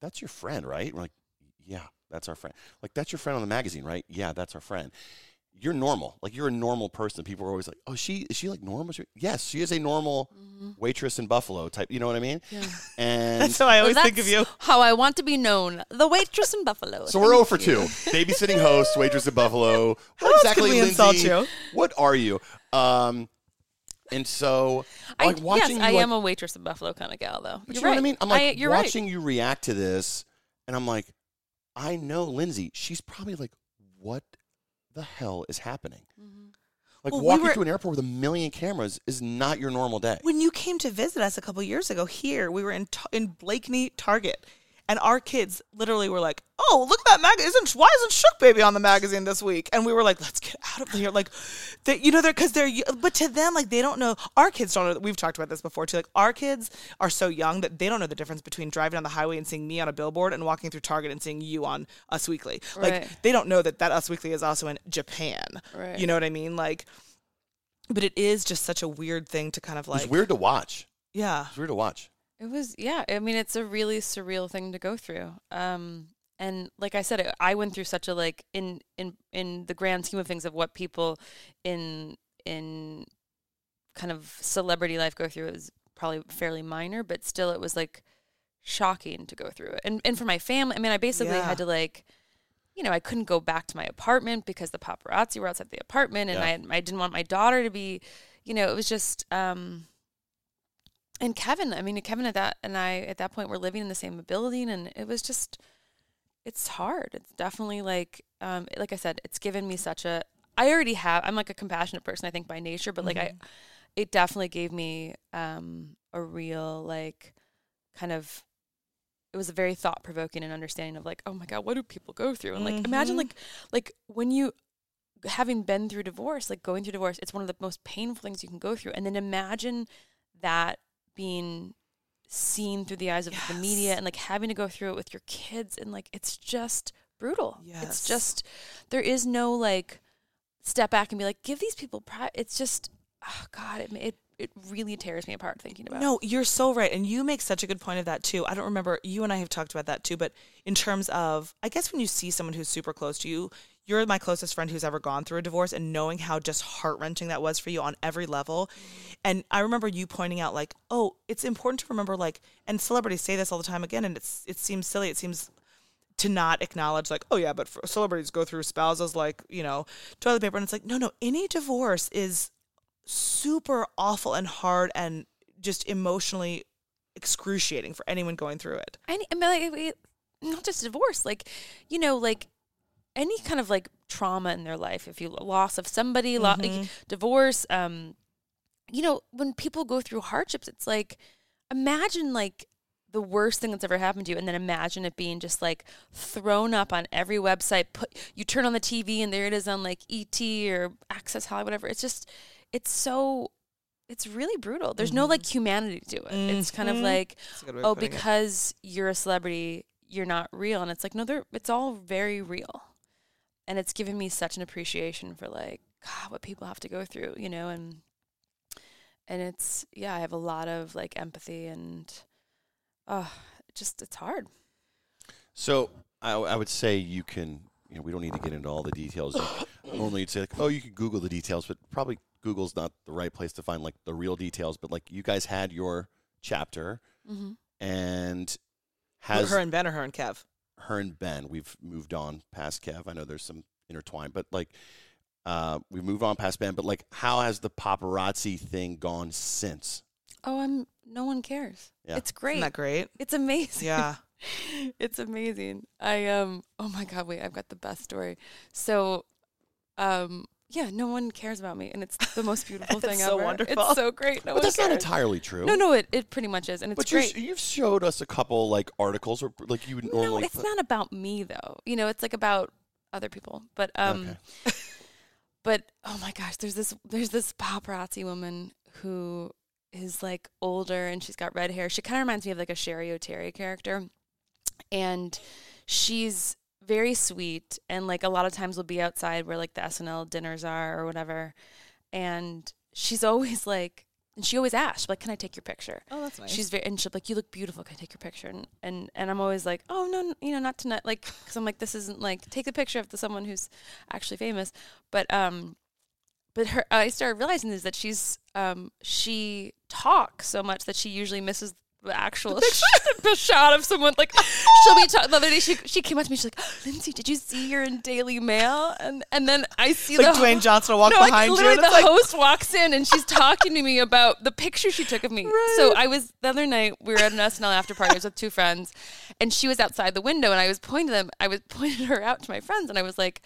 that's your friend, right? We're like, yeah, that's our friend. Like, that's your friend on the magazine, right? Yeah, that's our friend. You're normal. Like, you're a normal person. People are always like, oh, she is she like normal? She- yes, she is a normal waitress in Buffalo type. You know what I mean? Yeah. And That's how I always Well, think of you. How I want to be known, the waitress in Buffalo. so we're 0 for 2. Babysitting host, waitress in Buffalo. What else exactly, could we insult Lindsay? you? What are you? Um, and so, I, like, watching yes, I like, am a waitress in Buffalo kind of gal, though. But you're you know right. what I mean? I'm like I, you're right. watching you react to this, and I'm like, I know Lindsay. She's probably like, what the hell is happening? Mm-hmm. Like Well, we walking were- through an airport with a million cameras is not your normal day. When you came to visit us a couple years ago here, we were in in Blakeney Target, and our kids literally were like, "Oh, look at that magazine! Isn't why isn't Shook Baby on the magazine this week?" And we were like, "Let's get out of here!" Like, they, you know, they're because they're but to them, like they don't know. Our kids don't know. We've talked about this before too. Like our kids are so young that they don't know the difference between driving on the highway and seeing me on a billboard and walking through Target and seeing you on Us Weekly. Like Right. they don't know that that Us Weekly is also in Japan. Right. You know what I mean? Like. But it is just such a weird thing to kind of like it's weird to watch. yeah. It's weird to watch. It was, yeah. I mean, it's a really surreal thing to go through. Um, and like I said, I- I went through such a like in in in the grand scheme of things of what people in in kind of celebrity life go through is probably fairly minor, but still, it was like shocking to go through it. And and for my family, I mean, I basically Yeah. had to like. You know, I couldn't go back to my apartment because the paparazzi were outside the apartment, and Yeah. I I didn't want my daughter to be, you know, it was just um, and Kevin, I mean, Kevin at that and I at that point were living in the same building, and it was just, it's hard. It's definitely like, um, like I said, it's given me such a. I already have. I'm like a compassionate person, I think by nature, but like I, it definitely gave me um a real like, kind of. It was a very thought provoking and understanding of like, oh my god, what do people go through? And like, imagine Mhm. like, like when you having been through divorce, like going through divorce, it's one of the most painful things you can go through. And then imagine that being seen through the eyes of the media and like having to go through it with your kids and like it's just brutal. Yes. It's just there is no like step back and be like give these people pri- it's just oh god it it it really tears me apart thinking about. No, you're so right. And you make such a good point of that too. I don't remember, you and I have talked about that too, but in terms of, I guess when you see someone who's super close to you, you're my closest friend who's ever gone through a divorce and knowing how just heart wrenching that was for you on every level. And I remember you pointing out, like, oh, it's important to remember, like, and celebrities say this all the time again, and it's it seems silly. It seems to not acknowledge like oh yeah but for celebrities go through spouses like you know toilet paper and it's like no no any divorce is super awful and hard and just emotionally excruciating for anyone going through it. I mean, like, not just divorce, like you know, like any kind of like trauma in their life. If you loss of somebody, lo- divorce, um, you know, when people go through hardships, it's like imagine like the worst thing that's ever happened to you, and then imagine it being just like thrown up on every website. Put you turn on the TV, and there it is on like ET or Access Hollywood, whatever. It's just, it's so. It's really brutal. There's no like humanity to it. It's kind of Mhm. like, That's a good way of oh, putting it. because you're a celebrity, you're not real. And it's like, no, they're it's all very real. And it's given me such an appreciation for like, God, what people have to go through, you know, and and it's yeah, I have a lot of like empathy and oh just it's hard. So I, I would say you can. You know, we don't need to get into all the details. Normally, you'd say like, "Oh, you could Google the details," but probably Google's not the right place to find like the real details. But like, you guys had your chapter, Mm-hmm. and has her and Ben or her and Kev? Her and Ben, we've moved on past Kev. I know there's some intertwine, but like uh, we moved on past Ben. But like, how has the paparazzi thing gone since? Oh, I'm no one cares. Yeah. It's great. Isn't that great? It's amazing. Yeah. it's amazing. I um oh my god, wait, I've got the best story. So um yeah, no one cares about me and it's the most beautiful It's thing so ever. wonderful. It's so great. No But that's not entirely true. No, no, it, it pretty much is and it's But you, great. you've showed us a couple like articles or like you would no, normally. it's put- not about me though. You know, it's like about other people. But um Okay. but oh my gosh, there's this there's this paparazzi woman who is like older and she's got red hair. She kind of reminds me of like a Cheri Oteri character, and she's very sweet and like a lot of times we'll be outside where like the SNL dinners are or whatever, and she's always like. And she always asks, like, "Can I take your picture?" Oh, that's nice. She's very, and she's like, "You look beautiful. Can I take your picture?" And and and I'm always like, "Oh no, n- you know, not tonight." Like, because I'm like, this isn't like take the picture of the someone who's actually famous. But um, but her, I started realizing is that she's um, she talks so much that she usually misses the actual the shot of someone. Like, she'll be talking. The other day, she she came up to me. She's like, "Lindsay, did you see you're in Daily Mail?" And and then I see like the Dwayne Johnson will walk no, like behind you. literally And the like, host walks in and she's talking to me about the picture she took of me. So I was the other night we were at an SNL after party I was with two friends, and she was outside the window and I was pointing to them. I was pointing her out to my friends and I was like,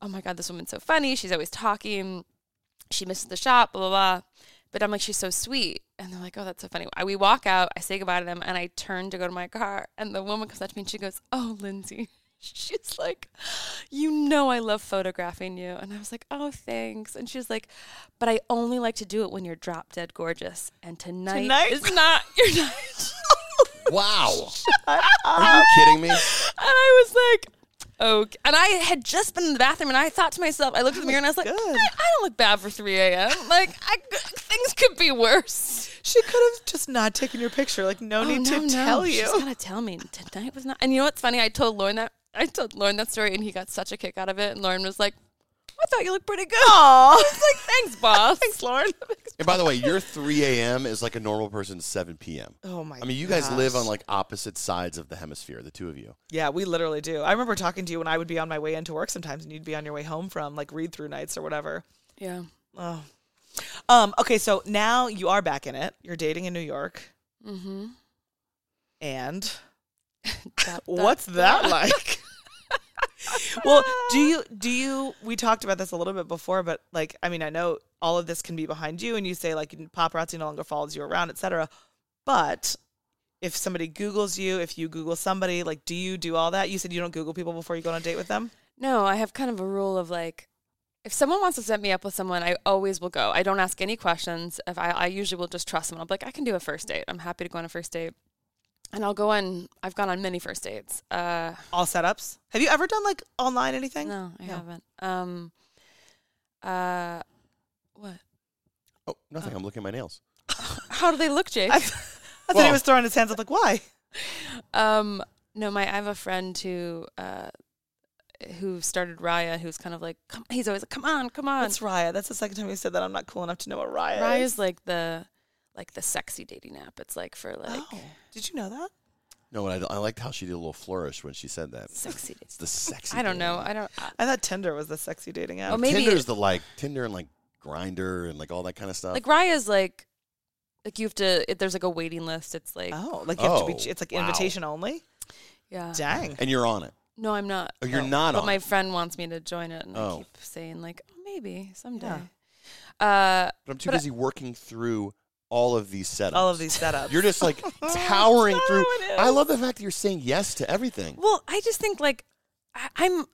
"Oh my god, this woman's so funny. She's always talking. She misses the shot. Blah blah blah." But I'm like, she's so sweet. And they're like, oh, that's so funny. I, we walk out, I say goodbye to them, and I turn to go to my car. And the woman comes up to me and she goes, oh, Lindsay. She's like, you know, I love photographing you. And I was like, oh, thanks. And she's like, but I only like to do it when you're drop dead gorgeous. And tonight, Tonight? is not your night. Wow. Are you kidding me? And I was like, okay. And I had just been in the bathroom and I thought to myself, I looked in the mirror and I was like, I. I don't look bad for 3 a.m. Like, I, things could be worse. she could have just not taken your picture. Like, no oh, need to tell you. She's She's gotta tell me tonight was not. And you know what's funny? I told Lorne that I told Lorne that story, and he got such a kick out of it. And Lorne was like, "I thought you looked pretty good." Aw. I was like, "Thanks, boss." Thanks, Lorne. And by the way, your 3 a.m. is like a normal person's 7 p.m. Oh my I mean, you guys live on like opposite sides of the hemisphere, the two of you. Yeah, we literally do. I remember talking to you when I would be on my way into work sometimes, and you'd be on your way home from like read through nights or whatever. Yeah. Oh. Um. Okay, so now you are back in it. You're dating in New York, Mm-hmm. and That, what's that like? well, do you do you? We talked about this a little bit before, but like, I mean, I know all of this can be behind you, and you say like paparazzi no longer follows you around, etc. But if somebody Googles you, if you Google somebody, like, do you do all that? You said you don't Google people before you go on a date with them. No, I have kind of a rule of like, if someone wants to set me up with someone, I always will go. I don't ask any questions. If I, I usually will just trust them. I'll be like, I can do a first date. I'm happy to go on a first date, and I'll go on. I've gone on many first dates. Uh, All setups. Have you ever done like online anything? no, I No. haven't. Um, uh, what? Oh, nothing. I'm looking at my nails. How do they look, Jake? I, I thought he Well- was throwing his hands up. Like, why? Um, no, my I have a friend who uh, who started Raya, who's kind of like, come, he's always like, come on, come on. It's Raya. That's the second time you said that. I'm not cool enough to know what Raya Raya's is. like the like the sexy dating app. It's like for like oh, did you know that? No, I, I liked how she did a little flourish when she said that. sexy. It's the sexy. I don't thing. know. I don't. I, I thought Tinder was the sexy dating app. Oh, maybe- Tinder's the like Tinder and like Grindr and like all that kind of stuff. like Raya's like like you have to. If there's like a waiting list. It's like Oh, like you have to Oh, be. It's like wow. invitation only. yeah. Dang. And you're on it. No, I'm not. Oh, you're No. not But on my it. friend wants me to join it, and Oh. I keep saying like, oh, maybe someday. Yeah. Uh, But I'm too But I- busy working through all of these setups. All of these setups. You're just like towering through. how it I is. love the fact that you're saying yes to everything. well, I just think like I, I'm.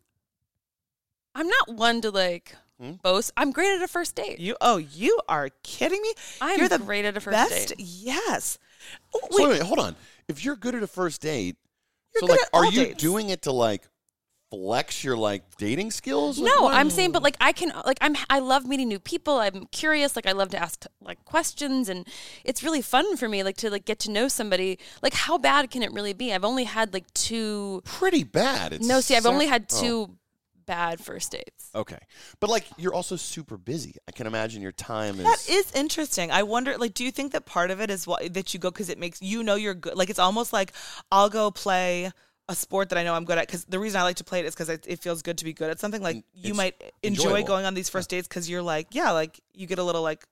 I'm not one to like Hmm? boast. I'm great at a first date. You oh, you are kidding me? I'm You're the great at a first best. date. Yes. Oh, So wait, wait, wait, hold on. If you're good at a first date, You're so good like, at are all you dates. doing it to like flex your like dating skills? Like, No, what- I'm saying, but like I can, like I'm, I love meeting new people. I'm curious. Like I love to ask like questions, and it's really fun for me, like to like get to know somebody. Like how bad can it really be? I've only had like two. pretty bad. It's No, see, I've so- only had oh, two bad first dates. okay, but like you're also super busy. I can imagine your time is. That is interesting. I wonder, like, do you think that part of it is what that you go because it makes you know you're good? Like, it's almost like I'll go play a sport that I know I'm good at because the reason I like to play it is because it, it feels good to be good at something. Like, you It's might enjoy enjoyable. going on these first dates because you're like, yeah, like you get a little like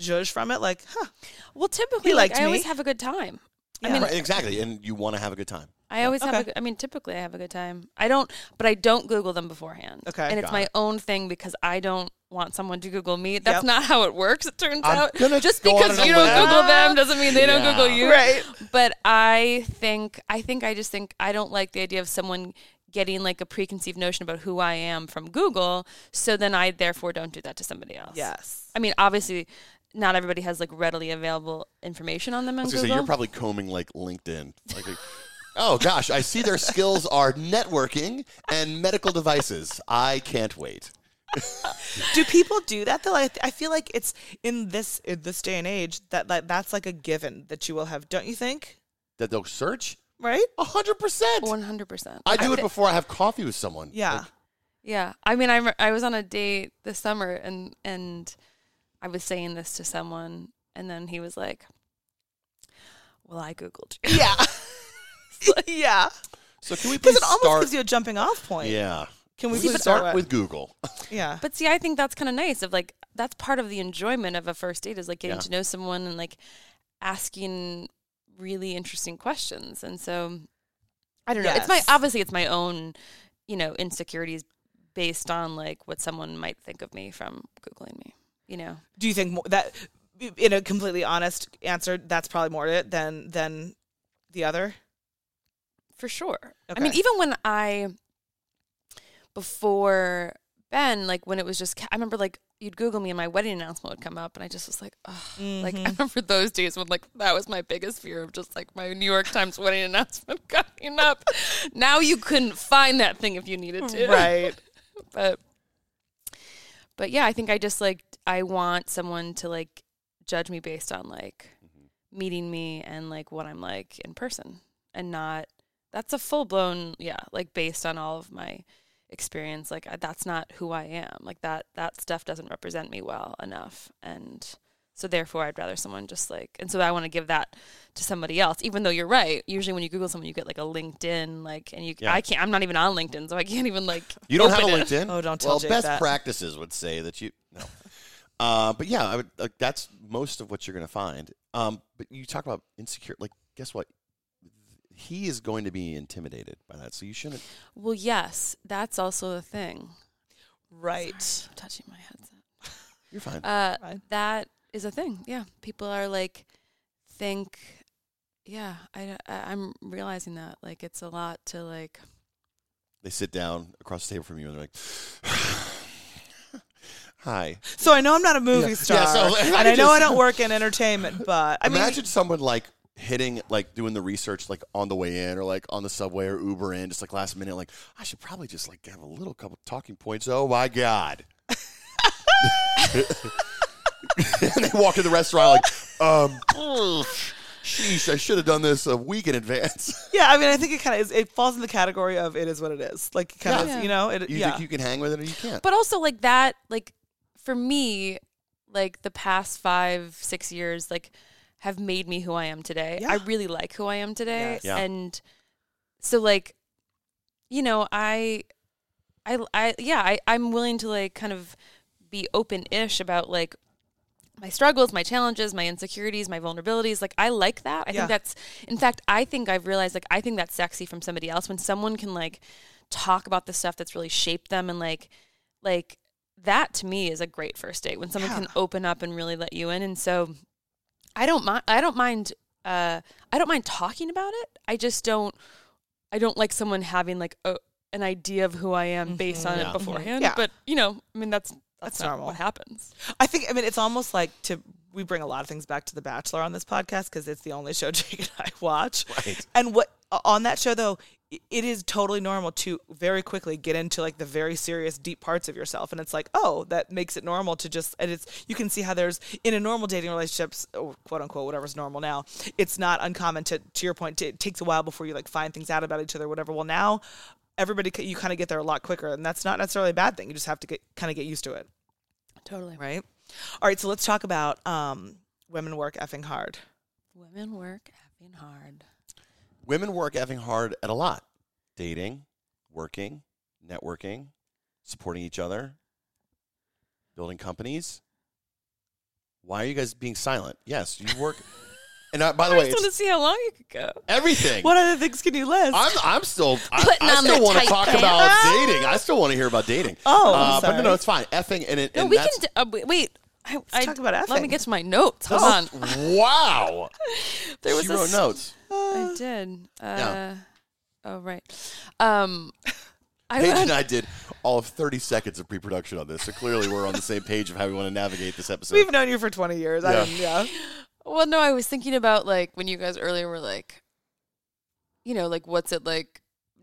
zhuzh from it. Like, huh, Well, typically, He like, liked I always have a good time. I mean, Right, exactly, and you want to have a good time. I always have. Okay. A good, I mean, typically, I have a good time. I don't, but I don't Google them beforehand. Okay. and it's my it. own thing because I don't want someone to Google me. That's Yep. not how it works. It turns I'm out. Just because you don't. Google them doesn't mean they don't Google you. right? But I think, I think, I just think I don't like the idea of someone getting like a preconceived notion about who I am from Google. So then I therefore don't do that to somebody else. Yes. I mean, obviously, not everybody has like readily available information on them I was gonna say you're probably combing like LinkedIn. Like, like, oh gosh, I see their skills are networking and medical devices. I can't wait. do people do that though? I, I feel like it's in this in this day and age that, that that's like a given that you will have. Don't you think? That they'll search Right? a hundred percent. One hundred percent. I do it before I have coffee with someone. Yeah. Like, Yeah, I mean, I rem- I was on a date this summer, and and I was saying this to someone, and then he was like, "Well, I googled you." yeah. yeah. so can we Because it almost start? gives you a jumping off point. yeah. Can we we please start start with Google? Yeah. But see, I think that's kind of nice. Of like, that's part of the enjoyment of a first date is like getting Yeah. to know someone and like asking really interesting questions. And so, I don't know. It's my obviously it's my own, you know, insecurities based on like what someone might think of me from googling me. You know. Do you think mo- that, in a completely honest answer, that's probably more it than than the other? For sure. I mean, even when I, before Ben, like when it was just, I remember like you'd Google me and my wedding announcement would come up, and I just was like, Ugh. like I mm-hmm. remember those days when like that was my biggest fear of just like my New York Times wedding announcement coming up. now you couldn't find that thing if you needed to, Right. but, but yeah, I think I just like I want someone to like judge me based on like mm-hmm. meeting me and like what I'm like in person and not that's a full blown yeah like based on all of my experience like I- that's not who I am like that that stuff doesn't represent me well enough and so therefore I'd rather someone just like and so I want to give that to somebody else even though you're right usually when you google someone you get like a LinkedIn like and you Yeah. I can't I'm not even on LinkedIn so I can't even like You don't have a open it. LinkedIn? Oh, don't tell Well, Jake best that. practices would say that you no. Uh, but yeah, I would. Like, that's most of what you're going to find. Um, but you talk about insecure. Like, guess what? He is going to be intimidated by that, so you shouldn't. well yes that's also the thing Right. I'm touching my headset You're fine. Uh, Fine. that is a thing. Yeah, people are like think. Yeah, I, I I'm realizing that like it's a lot to like. they sit down across the table from you, and they're like, "Hi." So I know I'm not a movie Yeah. star, Yeah, so, and I I know just- I don't work in entertainment, but I mean, Imagine someone like hitting, like doing the research, like on the way in, or like on the subway or Uber in, just like last minute. Like, I should probably just like have a little couple talking points. Oh my god. and they walk in the restaurant like, um, sheesh, I should have done this a week in advance. yeah, I mean, I think it kind of is. It falls in the category of it is what it is. Like, kind of, Yeah. you know, it. You yeah. think you can hang with it or you can't? But also like that like for me like the past five six years like have made me who I am today. Yeah. I really like who I am today, Yes. Yeah. and so like you know I I I yeah I I'm willing to like kind of be open-ish about like my struggles, my challenges, my insecurities, my vulnerabilities. Like I like that. I Yeah. think that's in fact I think I've realized like I think that's sexy from somebody else when someone can like talk about the stuff that's really shaped them and like like that to me is a great first date when someone Yeah. can open up and really let you in. And so I don't mind I don't mind uh I don't mind talking about it. I just don't I don't like someone having like a an idea of who I am based on Yeah. it beforehand. Yeah. But you know, I mean that's that's, That's not normal. what happens. I think I mean it's almost like to we bring a lot of things back to The Bachelor on this podcast because it's the only show Jake and I watch. Right. And what on that show though, it is totally normal to very quickly get into like the very serious deep parts of yourself and it's like, "Oh, that makes it normal to just and it's you can see how there's in a normal dating relationships, quote unquote whatever's normal now, it's not uncommon to to your point it takes a while before you like find things out about each other whatever. Well, now everybody you kind of get there a lot quicker and that's not necessarily a bad thing. You just have to get kind of get used to it Totally. right? All right, so let's talk about um, women work effing hard. Women work effing hard. Women work effing hard at a lot dating, working, networking, supporting each other, building companies. Why are you guys being silent? Yes, you work. and uh, by the I way, I just want to see how long you could go. everything. What other things can you list? I'm, I'm still, I, Putting I still want to talk pants. about dating. I still want to hear about dating. Oh, uh, but no, no, it's fine. Effing and it. No, and we can. Uh, wait. I, I, talk about Let me get to my notes. Hold Oh. on. Wow. There was she a wrote s- notes. I did. Uh, Yeah. Oh right. Um, I Paige had- and I did all of 30 seconds of pre-production on this, so clearly we're on the same page of how we want to navigate this episode. We've known you for 20 years. Yeah. don't, yeah. Well, no, I was thinking about like when you guys earlier were like, you know, like what's it like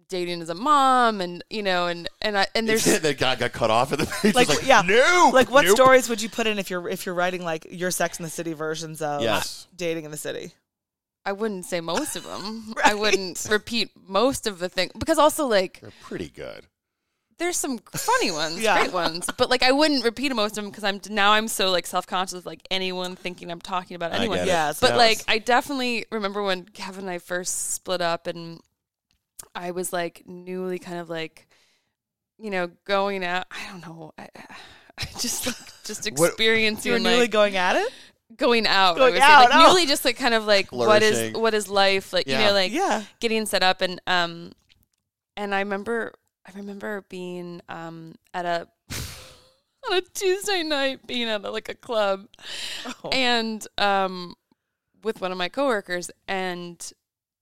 dating as a mom, and you know, and and I and there's that guy got cut off at the page. Like, Like, like yeah. no, Like, what nope. stories would you put in if you're if you're writing like your Sex in the City versions of Yes. dating in the city? I wouldn't say most of them. I wouldn't repeat most of the thing because also like They're pretty good. there's some funny ones, Yeah. great ones, but like I wouldn't repeat most of them because I'm now I'm so like self conscious of like anyone thinking I'm talking about anyone. get it. Yes, But yes. like I definitely remember when Kevin and I first split up and I was like newly kind of like you know going out I don't know I, I just like just What- experiencing You were newly like going at it? going out Going I would say, out, like oh. newly just like kind of like what is what is life like you know like yeah. getting set up and um and I remember I remember being um at a on a Tuesday night being at like a club Oh. and um with one of my coworkers and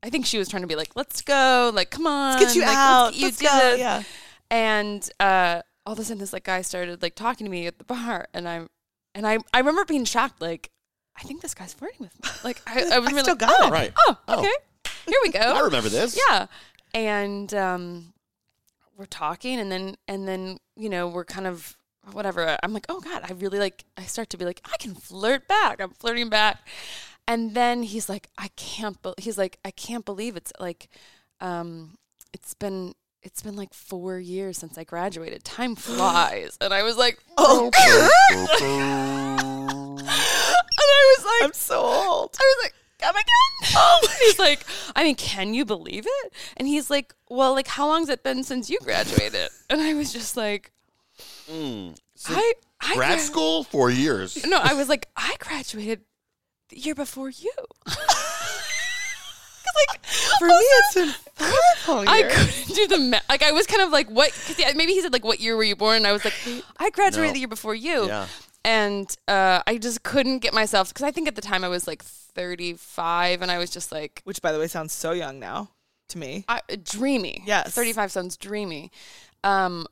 I think she was trying to be like let's go like come on Let's get you like, out. let's, get you Let's do go. this. Yeah. and uh all of a sudden this like guy started like talking to me at the bar and I'm, and I I remember being shocked like I think this guy's flirting with me like I, I was I really still like, got oh, it. Right. oh Oh. okay here we go I remember this. yeah and um we're talking and then and then you know we're kind of whatever i'm like oh god i really like i start to be like i can flirt back i'm flirting back and then he's like i can't be- he's like i can't believe it's like um it's been it's been like four years since i graduated time flies and i was like Oh, and i was like I'm so old. I was like, come again? Oh, he's like, I mean, can you believe it? And he's like, well, like, how long's it been since you graduated? And I was just like, Mm. So I, I grad gra- school four years. No, I was like, I graduated the year before you. like, For me, it's been five whole I couldn't do the math. Like, I was kind of like, what? Cause yeah, maybe he said, like, what year were you born? And I was like, I graduated No. the year before you. Yeah. And uh, I just couldn't get myself, because I think at the time I was like 35, and I was just like, Which, by the way, sounds so young now to me. I, dreamy. Yes. 35 sounds dreamy. Um,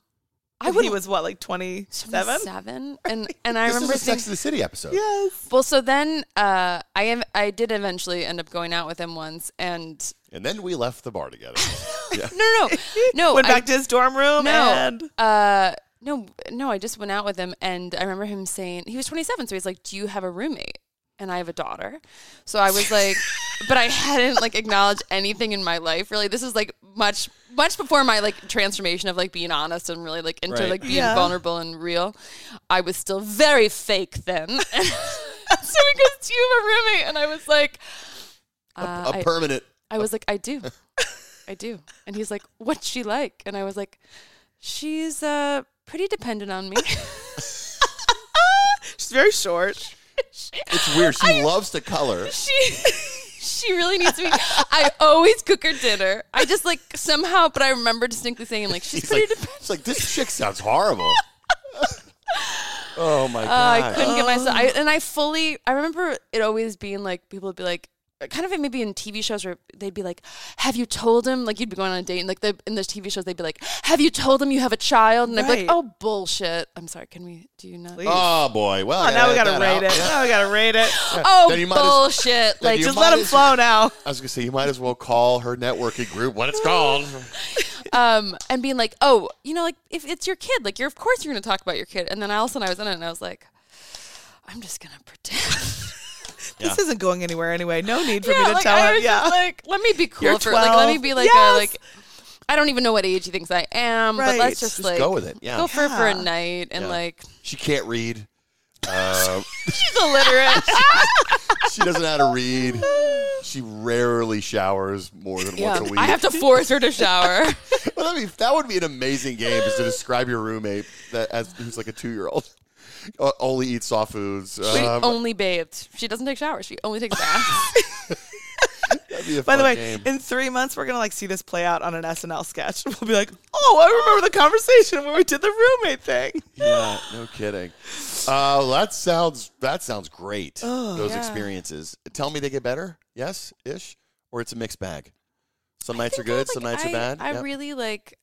I And would he was what, like 27? seven, and and I This remember is a Sex thinking, in the City episode. Yes. well, so then uh, I am I did eventually end up going out with him once, and And then we left the bar together. yeah. no, no, no, no, Went I- back to his dorm room no, and uh, no, no. I just went out with him, and I remember him saying he was 27, so he's like, "Do you have a roommate?" And I have a daughter, so I was like, but I hadn't like acknowledged anything in my life really. This is like much, much before my like transformation of like being honest and really like into Right. like being Yeah. vulnerable and real. I was still very fake then. so he goes, "Do you have a roommate?" And I was like, uh, a I- permanent. I was like, I do. I do. And he's like, What's she like? And I was like, She's uh pretty dependent on me. she's very short. It's weird. She loves to color. she she really needs me. I always cook her dinner. I just like somehow, but I remember distinctly saying like she's She's pretty like, dependent. like, this chick sounds horrible. oh my Uh, I god. couldn't get myself. I, and I fully. I remember it always being like people would be like, kind of maybe in TV shows where they'd be like, "Have you told him?" Like you'd be going on a date, and like the, in those TV shows they'd be like, "Have you told him you have a child?" And I'd be Right. like, "Oh bullshit." I'm sorry. Can we? Do you not? Please. oh boy. Well, Oh, now we gotta gotta edit rate that it. out. Now we gotta rate it. Oh Then you might as- bullshit! then like you Just might let him as- flow now. I was gonna say you might as well call her networking group what it's called. um, and being like, oh, you know, like if it's your kid, like you're of course you're gonna talk about your kid. And then all of a sudden I was in it and I was like, I'm just gonna pretend. This isn't going anywhere anyway. No need for yeah, me to like, tell I him. was Yeah. just like, let me be cool You're for like let me be like a like I don't even know what age he thinks I am, but Right. let's just, Just like go with it. Yeah. Go for for a night and Yeah. like She can't read. Uh, she's illiterate. she doesn't know how to read. She rarely showers more than yeah, once a week. I have to force her to shower. well, that'd be, that would be an amazing game, is to describe your roommate that as who's like a two year old. Only eats soft foods. she Um, only bathed. She doesn't take showers. She only takes baths. that'd be a By the way, game. in three months we're gonna like see this play out on an SNL sketch. We'll be like, "Oh, I remember the conversation where we did the roommate thing." Yeah, no kidding. Uh, that sounds that sounds great. those Yeah. experiences. Tell me they get better. Yes, ish, or it's a mixed bag. Some nights are think I, good. some nights I, are bad. I Yep. really like.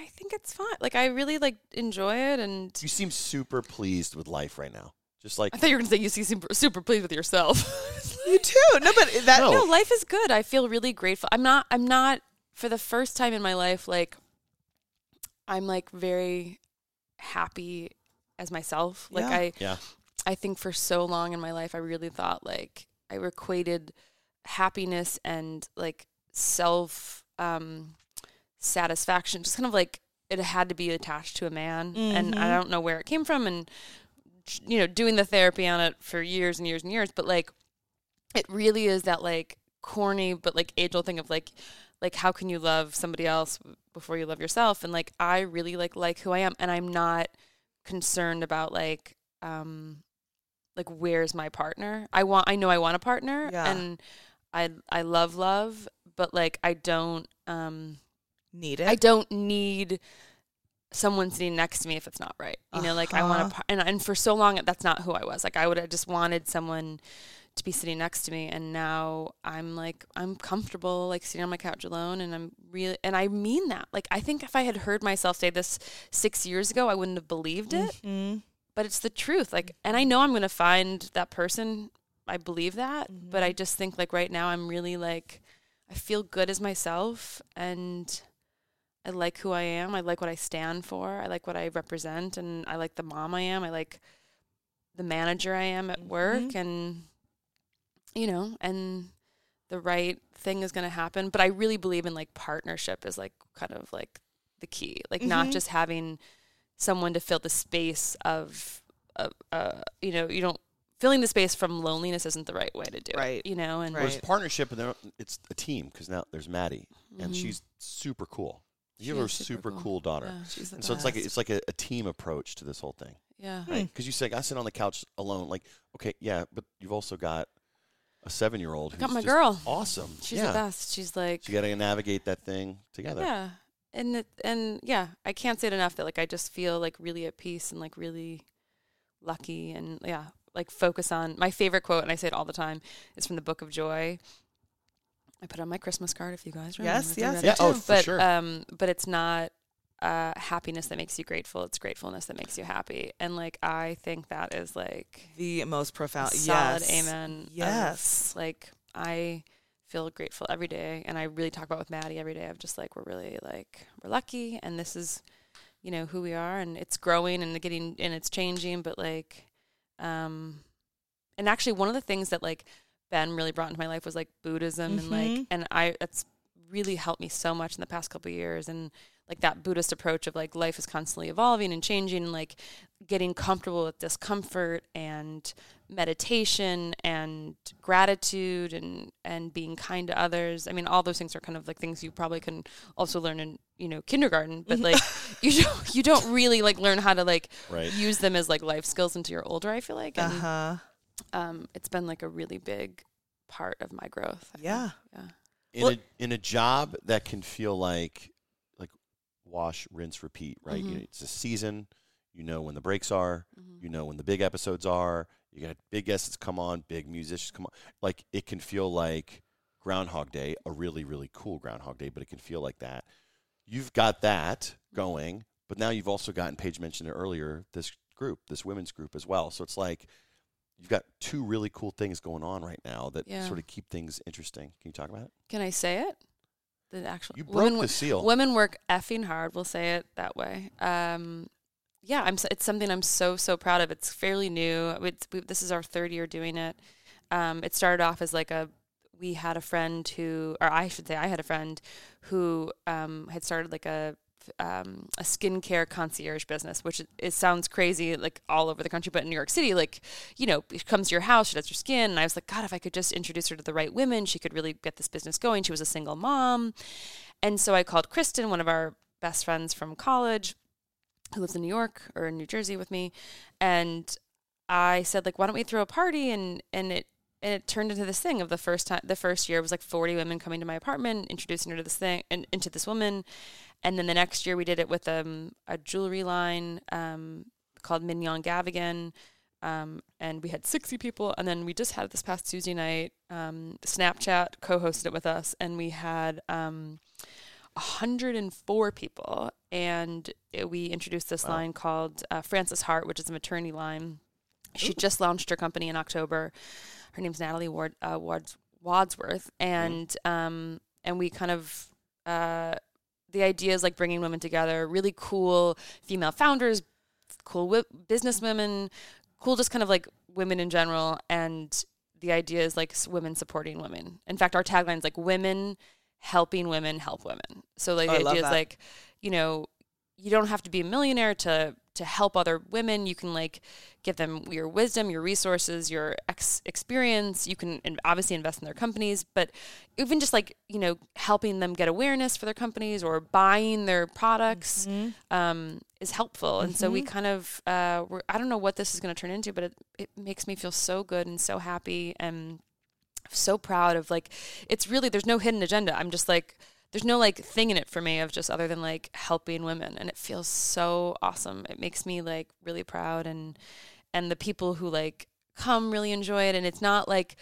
I think it's fun. Like I really like enjoy it, and you seem super pleased with life right now. Just like I thought you were gonna say you seem super, super pleased with yourself. You too. No, but that No. no, life is good. I feel really grateful. I'm not. I'm not for the first time in my life. Like I'm like very happy as myself. Like Yeah. I. yeah, I think for so long in my life, I really thought like I equated happiness and like self um, satisfaction, just kind of like it had to be attached to a man, and I Mhm. don't know where it came from, and you know, doing the therapy on it for years and years and years, but like it really is that like corny but like age old thing of like like how can you love somebody else before you love yourself and like i really like like who i am and i'm not concerned about like um like where's my partner i want i know i want a partner Yeah. and i i love love but like i don't um need it. i don't need someone sitting next to me if it's not right. You know like i want Uh-huh. to and, and for so long that's not who i was. Like i would have just wanted someone to be sitting next to me and now i'm like i'm comfortable like sitting on my couch alone and i'm really and i mean that. Like i think if i had heard myself say this six years ago i wouldn't have believed it. Mhm. but it's the truth. Like and i know i'm going to find that person. I believe that. But i just think like right now i'm really like i feel good as myself and i like who i am i like what i stand for i like what i represent and i like the mom i am i like the manager i am at work and you know and the right thing is going to happen but i really believe in like partnership is like kind of like the key like not Mhm. just having someone to fill the space of, of uh, you know, you don't filling the space from loneliness isn't the right way to do Right. it, you know, and Right. There's partnership, and it's a team because now there's Maddie, and Mhm. she's super cool. You She have a super super cool. cool, daughter, yeah, she's the and so it's like a, it's like a, a team approach to this whole thing, yeah, right? Hmm. Because you say I sit on the couch alone, like okay, yeah, but you've also got a seven year old got my just girl. awesome. She's yeah, the best. She's like, so you got to navigate that thing together. yeah, and it, and yeah, I can't say it enough that like I just feel like really at peace and like really lucky and yeah, like focus on my favorite quote, and I say it all the time. is from the Book of Joy. I put it on my Christmas card if you guys remember. Yes, to yes, read Yeah, it. oh, too. for but sure. um but it's not uh happiness that makes you grateful it's gratefulness that makes you happy and like i think that is like the most profound. solid yes. amen of, Yes. like i feel grateful every day and i really talk about with maddie every day of just like we're really like we're lucky and this is you know who we are and it's growing and getting and it's changing but like um and actually one of the things that like ben really brought into my life was like buddhism and like Mhm. and i that's really helped me so much in the past couple of years and like that Buddhist approach of like life is constantly evolving and changing and like getting comfortable with discomfort and meditation and gratitude and and being kind to others. I mean, all those things are kind of like things you probably can also learn in you know kindergarten, but like you don't you don't really like learn how to like Right. use them as like life skills until you're older. I feel like, Uh and huh. Um, it's been like a really big part of my growth. I think. Yeah. yeah. in Well- a in a job that can feel like like wash, rinse, repeat, right? You Mhm. know, it's a season. You know when the breaks are. Mhm. You know when the big episodes are. You got big guests come on, big musicians come on. Like it can feel like Groundhog Day, a really really cool Groundhog Day, but it can feel like that. You've got that going, but now you've also gotten Paige mentioned it earlier. This group, this women's group as well. So it's like you've got two really cool things going on right now that Yeah. sort of keep things interesting. Can you talk about it? Can I say it? The actual You broke women, the seal. women work effing hard. We'll say it that way. Um, yeah, I'm. It's something I'm so so proud of. It's fairly new. It's, we, this is our third year doing it. Um, it started off as like a. We had a friend who, or I should say, I had a friend who um, had started like a um, a skincare concierge business, which it, sounds crazy, like all over the country, but in New York City, like you know, she comes to your house, she does your skin, and I was like, God, if I could just introduce her to the right women, she could really get this business going. She was a single mom, and so I called Kristen, one of our best friends from college, who lives in New York or in New Jersey with me, and I said like, why don't we throw a party? And and it and it turned into this thing of the first time. The first year was like forty women coming to my apartment, introducing her to this thing and into this woman, and then the next year we did it with um, a jewelry line um, called Mignonne Gavigan. Um, and we had 60 people. And then we just had this past Tuesday night, um, Snapchat co hosted it with us, and we had um, 104 people. And it, we introduced this Wow. line called uh, Frances Hart, which is a maternity line. She just launched her company in October. Her name's Natalie Ward, uh, Wads, Wadsworth. And, um, and we kind of, uh, the idea is like bringing women together, really cool female founders, cool wi- business women, cool just kind of like women in general. And the idea is like women supporting women. In fact, our tagline is like women helping women help women. So like Oh, the idea is that. like, you know, you don't have to be a millionaire to to help other women. You can like give them your wisdom, your resources, your ex- experience. You can obviously invest in their companies, but even just like you know helping them get awareness for their companies or buying their products um, is helpful. And so we kind of uh, we're, I don't know what this is going to turn into, but it it makes me feel so good and so happy and so proud of like it's really there's no hidden agenda. I'm just like there's no like thing in it for me of just other than like helping women and it feels so awesome. It makes me like really proud and and the people who like come really enjoy it and it's not like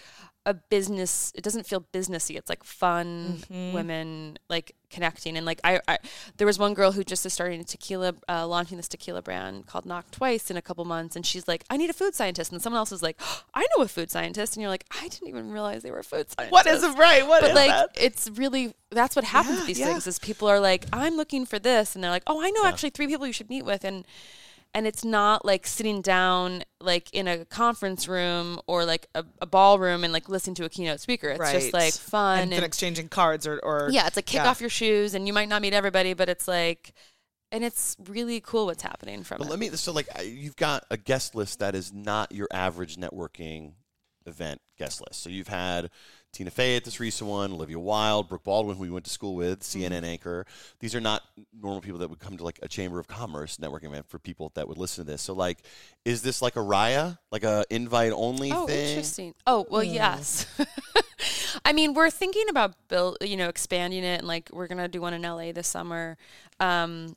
a business it doesn't feel businessy. It's like fun women like connecting. And like I, I there was one girl who just is starting a tequila uh, launching this tequila brand called knock twice in a couple months. And she's like i need a food scientist. And someone else is like i know a food scientist. And you're like i didn't even realize they were a food scientist What is right? What but is like that? it's really that's what happens Yeah, with these yeah. things is people are like i'm looking for this. And they're like oh i know actually three people you should meet with. And and it's not like sitting down like in a conference room or like a, a ballroom and like listening to a keynote speaker. It's just like fun and, then exchanging cards or, or yeah it's like kick yeah. off your shoes and you might not meet everybody but it's like and it's really cool what's happening from But it. let me so like you've got a guest list that is not your average networking event guest list. So you've had Tina Fey at this recent one, Olivia Wilde, Brooke Baldwin, who we went to school with, Mm-hmm. CNN anchor. These are not normal people that would come to like a Chamber of Commerce networking event for people that would listen to this. So like, is this like a Raya, like a invite only Oh, thing? interesting. Oh, well, yes. I mean, we're thinking about build, you know, expanding it, and like we're gonna do one in LA this summer. Um,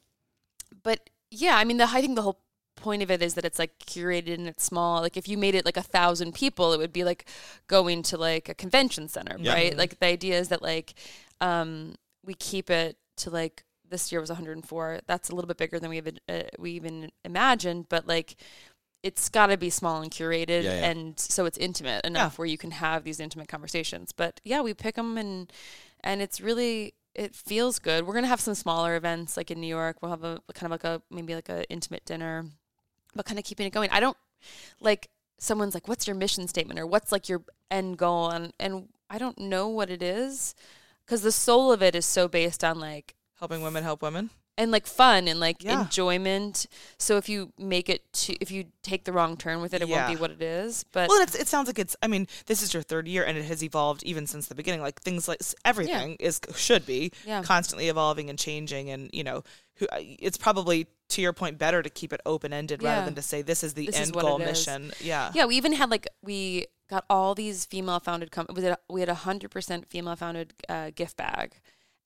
but yeah, I mean, the I think the whole point of it is that it's like curated and it's small. Like if you made it like a thousand people, it would be like going to like a convention center, Yeah. right? Like the idea is that like um, we keep it to like this year was 104. That's a little bit bigger than we even uh, we even imagined, but like it's got to be small and curated, Yeah, yeah. and so it's intimate enough where you can have these intimate conversations. But yeah, we pick them and and it's really it feels good. We're gonna have some smaller events like in New York. We'll have a kind of like a maybe like a intimate dinner, but kind of keeping it going. I don't like someone's like, "What's your mission statement?" or "What's like your end goal?" and and I don't know what it is because the soul of it is so based on like helping women help women. and like fun and like Yeah. enjoyment. So if you make it to if you take the wrong turn with it, it Yeah. won't be what it is. But Well, it's, it sounds like it's. I mean, this is your third year, and it has evolved even since the beginning. Like things like everything is should be Yeah. constantly evolving and changing, and you know, who, it's probably to your point better to keep it open ended rather than to say this is the This end what goal it is. mission. Yeah. yeah, we even had like we got all these female founded companies. We had a hundred percent female founded uh, gift bag,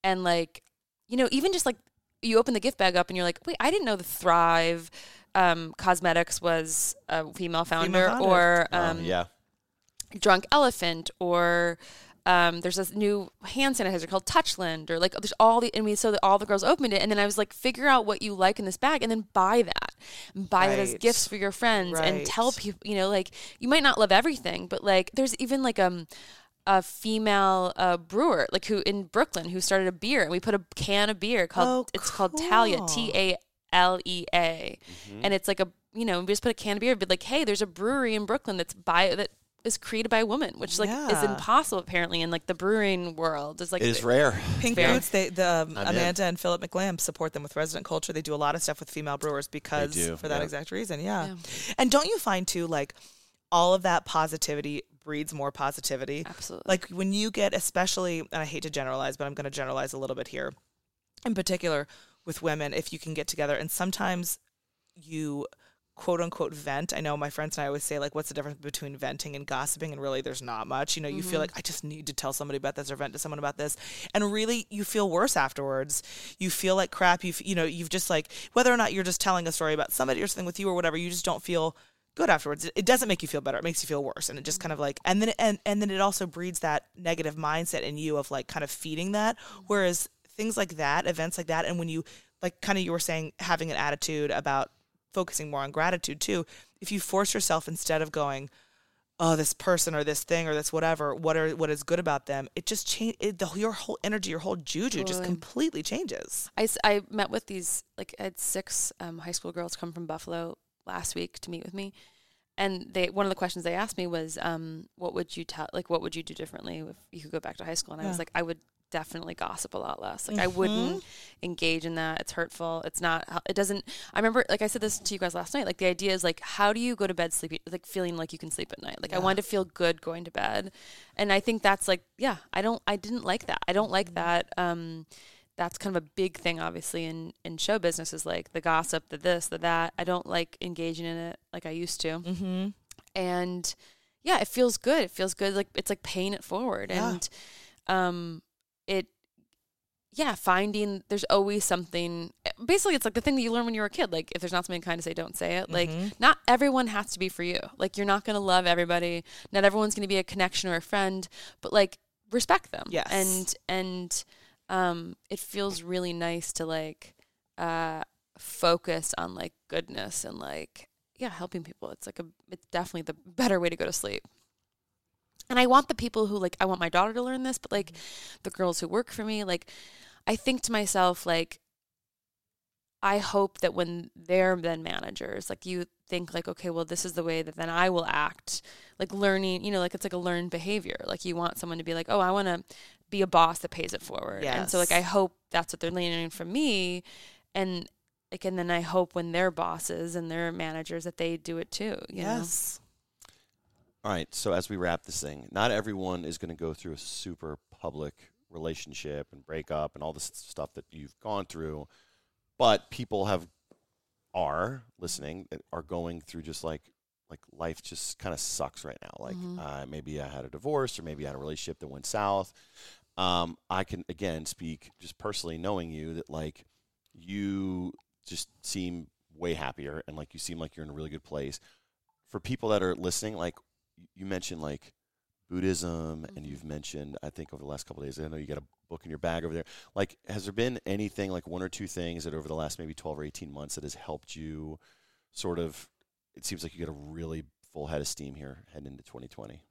and like you know, even just like you open the gift bag up and you're like, wait, I didn't know the Thrive um, Causemetics was a female founder, founder. or Um, um, yeah. Drunk Elephant, or um, there's this new hand sanitizer called Touchland, or like there's all the and we so that all the girls opened it, and then I was like, figure out what you like in this bag, and then buy that, buy that as gifts for your friends, and tell people, you know, like you might not love everything, but like there's even like um a female uh, brewer like who in Brooklyn who started a beer, and we put a can of beer called Oh, it's called Talia. T A L E A, Mm-hmm. and it's like a you know we just put a can of beer, but like hey, there's a brewery in Brooklyn that's by that is created by a woman, which like is impossible apparently in like the brewing world. It's like It is rare. Pink Fair. Boots, they the um, I'm in. Amanda and Philip McLam support them with resident culture. They do a lot of stuff with female brewers because for that yeah. exact reason. Yeah. Yeah. And don't you find too like all of that positivity breeds more positivity? absolutely Like when you get especially and I hate to generalize, but I'm going to generalize a little bit here. In particular with women if you can get together and sometimes you quote unquote vent. I know my friends and I always say like what's the difference between venting and gossiping and really there's not much. You know, you feel mm-hmm. like I just need to tell somebody about this or vent to someone about this. And really you feel worse afterwards. You feel like crap. You've, you know, you've just like whether or not you're just telling a story about somebody or something with you or whatever, you just don't feel good afterwards. It- It doesn't make you feel better. It makes you feel worse. And it just kind of like and then and and then it also breeds that negative mindset in you of like kind of feeding that. Mm-hmm. Whereas things like that, events like that, and when you like kind of you were saying having an attitude about focusing more on gratitude too. If you force yourself instead of going, oh, this person or this thing or this whatever, what are what is good about them? It just change it, the your whole energy, your whole juju just completely changes. I, I met with these like I had six um, high school girls come from Buffalo last week to meet with me, and they one of the questions they asked me was, um, "What would you tell? Like, what would you do differently if you could go back to high school?" And I was like, "I would definitely gossip a lot less. Like, I wouldn't engage in that. It's hurtful. It's not. It doesn't. I remember, like I said this to you guys last night. Like the idea is like, how do you go to bed sleepy, like feeling like you can sleep at night? Like I wanted to feel good going to bed, and I think that's like, yeah, I don't. I didn't like that. I don't like that. Um, that's kind of a big thing obviously in in show business is like the gossip the this the that i don't like engaging in it like i used to Mm-hmm. and yeah it feels good it feels good like it's like paying it forward Yeah. and um it yeah finding there's always something basically it's like the thing that you learn when you were a kid like if there's not something kind to say don't say it like Mm-hmm. not everyone has to be for you like you're not going to love everybody not everyone's going to be a connection or a friend but like respect them Yes. and and um it feels really nice to like uh focus on like goodness and like yeah helping people it's like a it's definitely the better way to go to sleep and i want the people who like i want my daughter to learn this but like mm-hmm. the girls who work for me like i think to myself like i hope that when they're then managers like you think like okay well this is the way that then i will act like learning you know like it's like a learned behavior. Like you want someone to be like oh i want to be a boss that pays it forward. And so like i hope that's what they're learning from me. And like and then i hope when they're bosses and they're managers that they do it too you know? All right. So as we wrap this thing, not everyone is going to go through a super public relationship and breakup and all this stuff that you've gone through, but people have are listening that are going through just like like life just kind of sucks right now. Like Mhm. uh, maybe I had a divorce or maybe I had a relationship that went south. Um, I can again speak just personally knowing you that like you just seem way happier and like you seem like you're in a really good place. For people that are listening, like you mentioned like Buddhism and you've mentioned I think over the last couple of days, I know you got a book in your bag over there. Like has there been anything like one or two things that over the last maybe 12 or 18 months that has helped you sort of it seems like you got a really full head of steam here heading into 2020.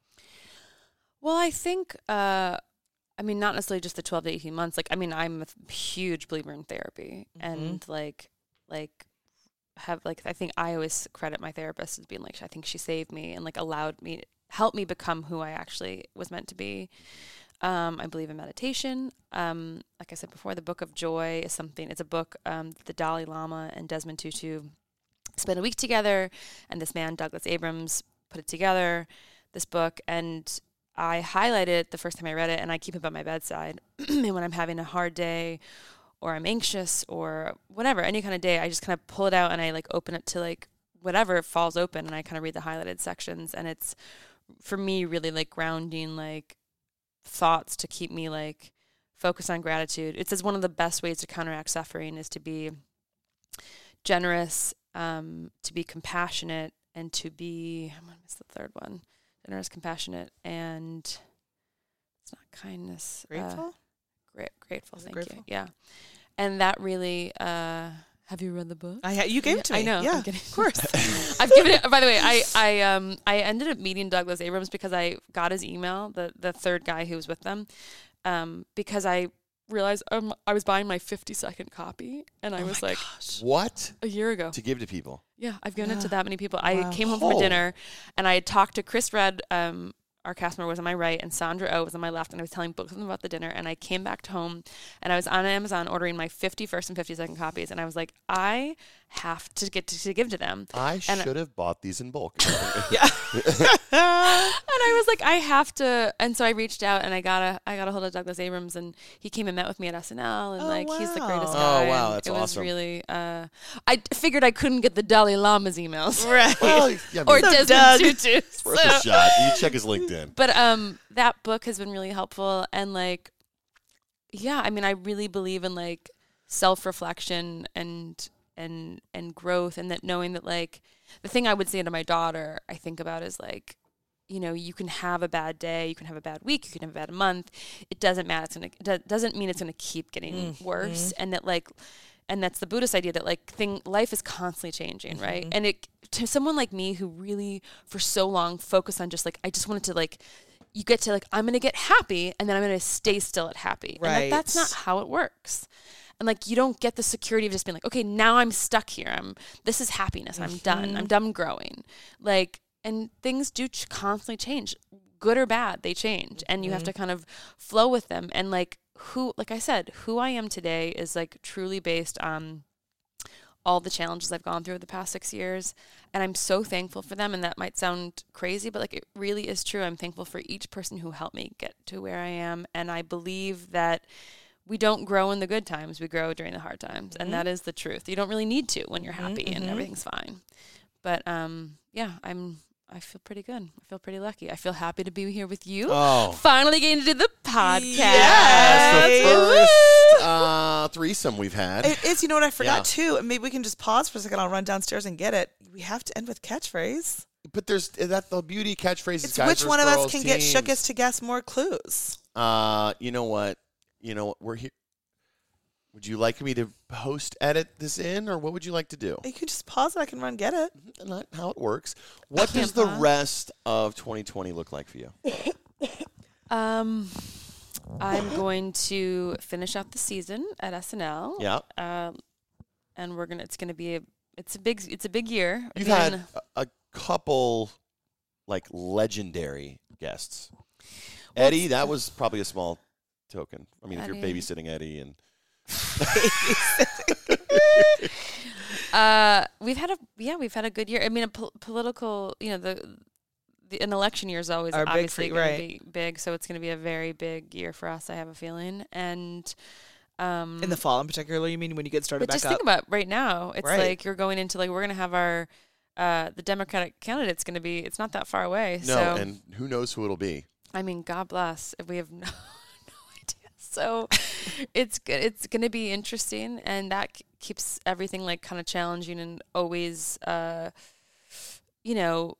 Well, I think, uh, I mean, not necessarily just the 12 to 18 months. Like, I mean, I'm a huge believer in therapy Mhm. and like, like, have like, I think I always credit my therapist as being like, I think she saved me and like allowed me, helped me become who I actually was meant to be. Um, I believe in meditation. Um, like I said before, the Book of Joy is something. It's a book um, the Dalai Lama and Desmond Tutu spent a week together, and this man Douglas Abrams put it together. This book, and I highlighted it the first time I read it, and I keep it by my bedside. and when I'm having a hard day, or I'm anxious, or whatever, any kind of day, I just kind of pull it out and I like open it to like whatever falls open, and I kind of read the highlighted sections, and it's for me really like grounding like thoughts to keep me like focused on gratitude. It says one of the best ways to counteract suffering is to be generous, um, to be compassionate, and to be I'm gonna miss the third one. Generous, compassionate, and it's not kindness. uh, Grateful? Gra- grateful. Thank grateful? you. Yeah, and that really. Uh, have you read the book? I ha- you gave it to me. I know. Yeah, I'm of course. I've given it. By the way, I I um I ended up meeting Douglas Abrams because I got his email, the the third guy who was with them, um because I realized um I was buying my fifty second copy, and I Oh was like gosh. What a year ago. to give to people? Yeah, I've given it to that many people. I Wow. came home from Oh. a dinner, and I had talked to Chris Redd. Um, our cast member was on my right, and Sandra O was on my left, and I was telling both of them about the dinner. And I came back home, and I was on Amazon ordering my fifty first and fifty second copies, and I was like, I have to get to, to give to them. I And- should have bought these in bulk. yeah. and I was like, I have to. And so I reached out and I got a I got a hold of Douglas Abrams and he came and met with me at SNL and Oh, like he's the greatest guy. Oh, wow, and that's it was awesome. really. Uh, I figured I couldn't get the Dalai Lama's emails right. well, yeah, I or mean, So Desmond Doug- Tutu. worth a shot. You check his LinkedIn. but um, that book has been really helpful and like, yeah, I mean, I really believe in like self reflection and and and growth and that knowing that like the thing I would say to my daughter I think about is like you know you can have a bad day you can have a bad week you can have a bad month. It doesn't matter. It's gonna it doesn't mean it's gonna keep getting mm-hmm. worse and that like and that's the buddhist idea that like thing life is constantly changing right? Mm-hmm. And it to someone like me who really for so long focused on just like i just wanted to like you get to like i'm gonna get happy and then i'm gonna stay still at happy. And that, that's not how it works and like you don't get the security of just being like okay now i'm stuck here i'm this is happiness i'm done i'm mm-hmm. done growing like and things do ch- constantly change good or bad they change and you have to mm-hmm. kind of flow with them and like who like i said who i am today is like truly based on all the challenges I've gone through the past six years. And I'm so thankful for them. And that might sound crazy, but like it really is true. I'm thankful for each person who helped me get to where I am. And I believe that we don't grow in the good times, we grow during the hard times. And that is the truth. You don't really need to when you're happy and everything's fine. But um, yeah, I'm. I feel pretty good. I feel pretty lucky. I feel happy to be here with you. Oh, Finally getting to do the podcast. that's the first uh, threesome we've had. It is. You know what I forgot Yeah. too? And maybe we can just pause for a second. I'll run downstairs and get it. We have to end with catchphrase. But there's that the beauty catchphrase. It's which one of us girls can get shook teams. us to guess more clues. Uh, you know what? You know? We're here. Would you like me to post edit this in, or what would you like to do? You can just pause it. I can run get it. Not how it works. What does the pause. rest of 2020 look like for you? Um, I'm going to finish out the season at SNL. Yeah, Um, and we're gonna. It's gonna be a. It's a big. It's a big year. you've Again, had a, a couple like legendary guests. Well, Eddie, that was probably a small token. I mean, if you're Eddie. babysitting Eddie and Uh, we've had a yeah, we've had a good year. I mean, a pol- political. You know, the, the an election year is always Are big obviously for- going right. to be big. So it's going to be a very big year for us. I have a feeling. And um, In the fall, in particular, you mean when you get started but back just up? think about right now. It's Right. like you're going into like we're going to have our. Uh, the Democratic candidate's going to be. It's not that far away. no, so and who knows who it'll be? I mean, God bless. If we have no, no idea. So it's good. It's going to be interesting, and that k- keeps everything like kind of challenging and always, uh, you know,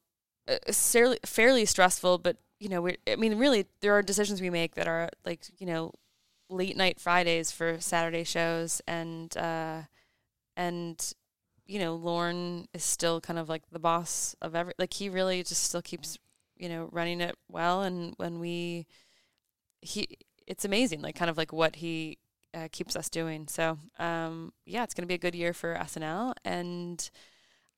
uh, fairly fairly stressful. But you know, we I mean, really, there are decisions we make that are like you know, late night Fridays for Saturday shows, and uh, and you know, Lorne is still kind of like the boss of every. Like he really just still keeps you know running it well and when we he it's amazing like kind of like what he uh, keeps us doing so um yeah it's gonna be a good year for snl and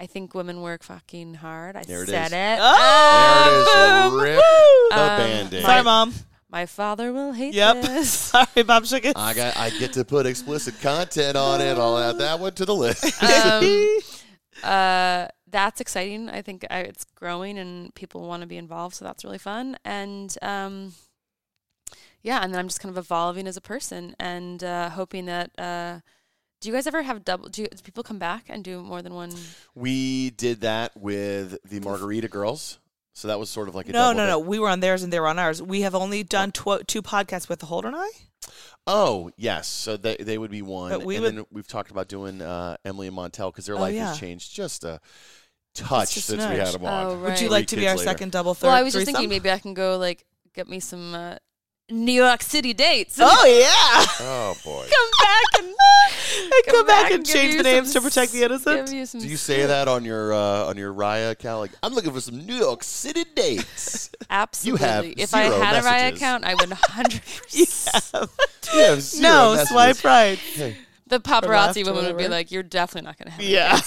i think women work fucking hard i There it said is. it Oh, There it is. boom. Rip Woo! the Um, band-aid. Sorry, mom. My father will hate Yep. this. Sorry, Bob Chicken. I got. I get to put explicit content on it. I'll add that one to the list. um, uh, that's exciting. I think I, it's growing and people want to be involved, so that's really fun. And um, yeah, and then I'm just kind of evolving as a person and uh, hoping that. Uh, do you guys ever have double? Do, you, do people come back and do more than one? we did that with the Margarita Girls. So that was sort of like a No, double no, dip. no. We were on theirs and they were on ours. We have only done tw- two podcasts with the Holder and I. Oh yes, so they they would be one, But we and would- then we've talked about doing uh, Emily and Montel because their Oh, life yeah. has changed just a touch just since a we had them on. Oh, Would you like to be our later. second double third? Well, I was just threesome? thinking maybe I can go like get me some uh, New York City dates. Oh yeah. Oh boy. come back and And come, back, and give change the names some to protect the innocent. give you some Do you say that on your uh, on your Raya account? Like, I'm looking for some New York City dates. Absolutely. You have if I zero had a Raya messages. account, I would 100%. You have zero no, messages. swipe right. The paparazzi or woman would be like, "You're definitely not going to have Yeah.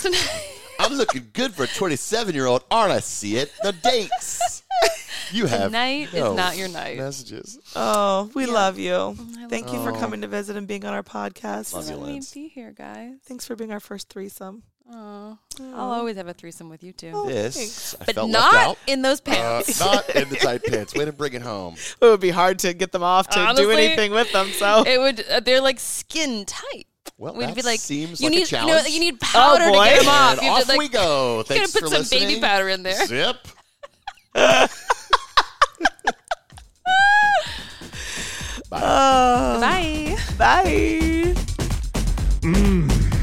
Yeah. tonight." I'm looking good for a 27 year old, aren't I? See it. The dates. You have Tonight no is not your night. messages. Oh, we Yeah. love you. I Thank love you for you. coming to visit and being on our podcast. Love you, Let me Lance. be here, guys. Thanks for being our first threesome. Oh, I'll always have a threesome with you too, This thanks. I but felt not left out. in those Uh, pants. not in the tight pants. Way to bring it home. It would be hard to get them off to do Honestly, anything with them. So it would. Uh, they're like skin tight. Well, We'd that be like, seems you like need, a challenge. you know, you need powder to boy. get them off. and You off to, like, we go. You Thanks gotta put for some baby powder in there. Zip. uh, Bye. bye.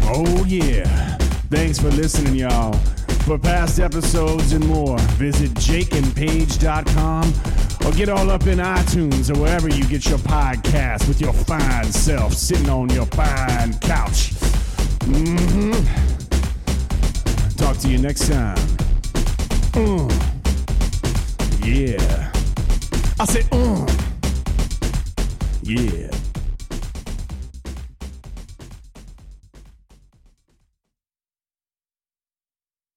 Oh, yeah. Thanks for listening, y'all. For past episodes and more, visit jakeandpage.com or get all up in iTunes or wherever you get your podcast with your fine self sitting on your fine couch. Mm-hmm. Talk to you next time. Mm. Yeah. I said, mm. Yeah.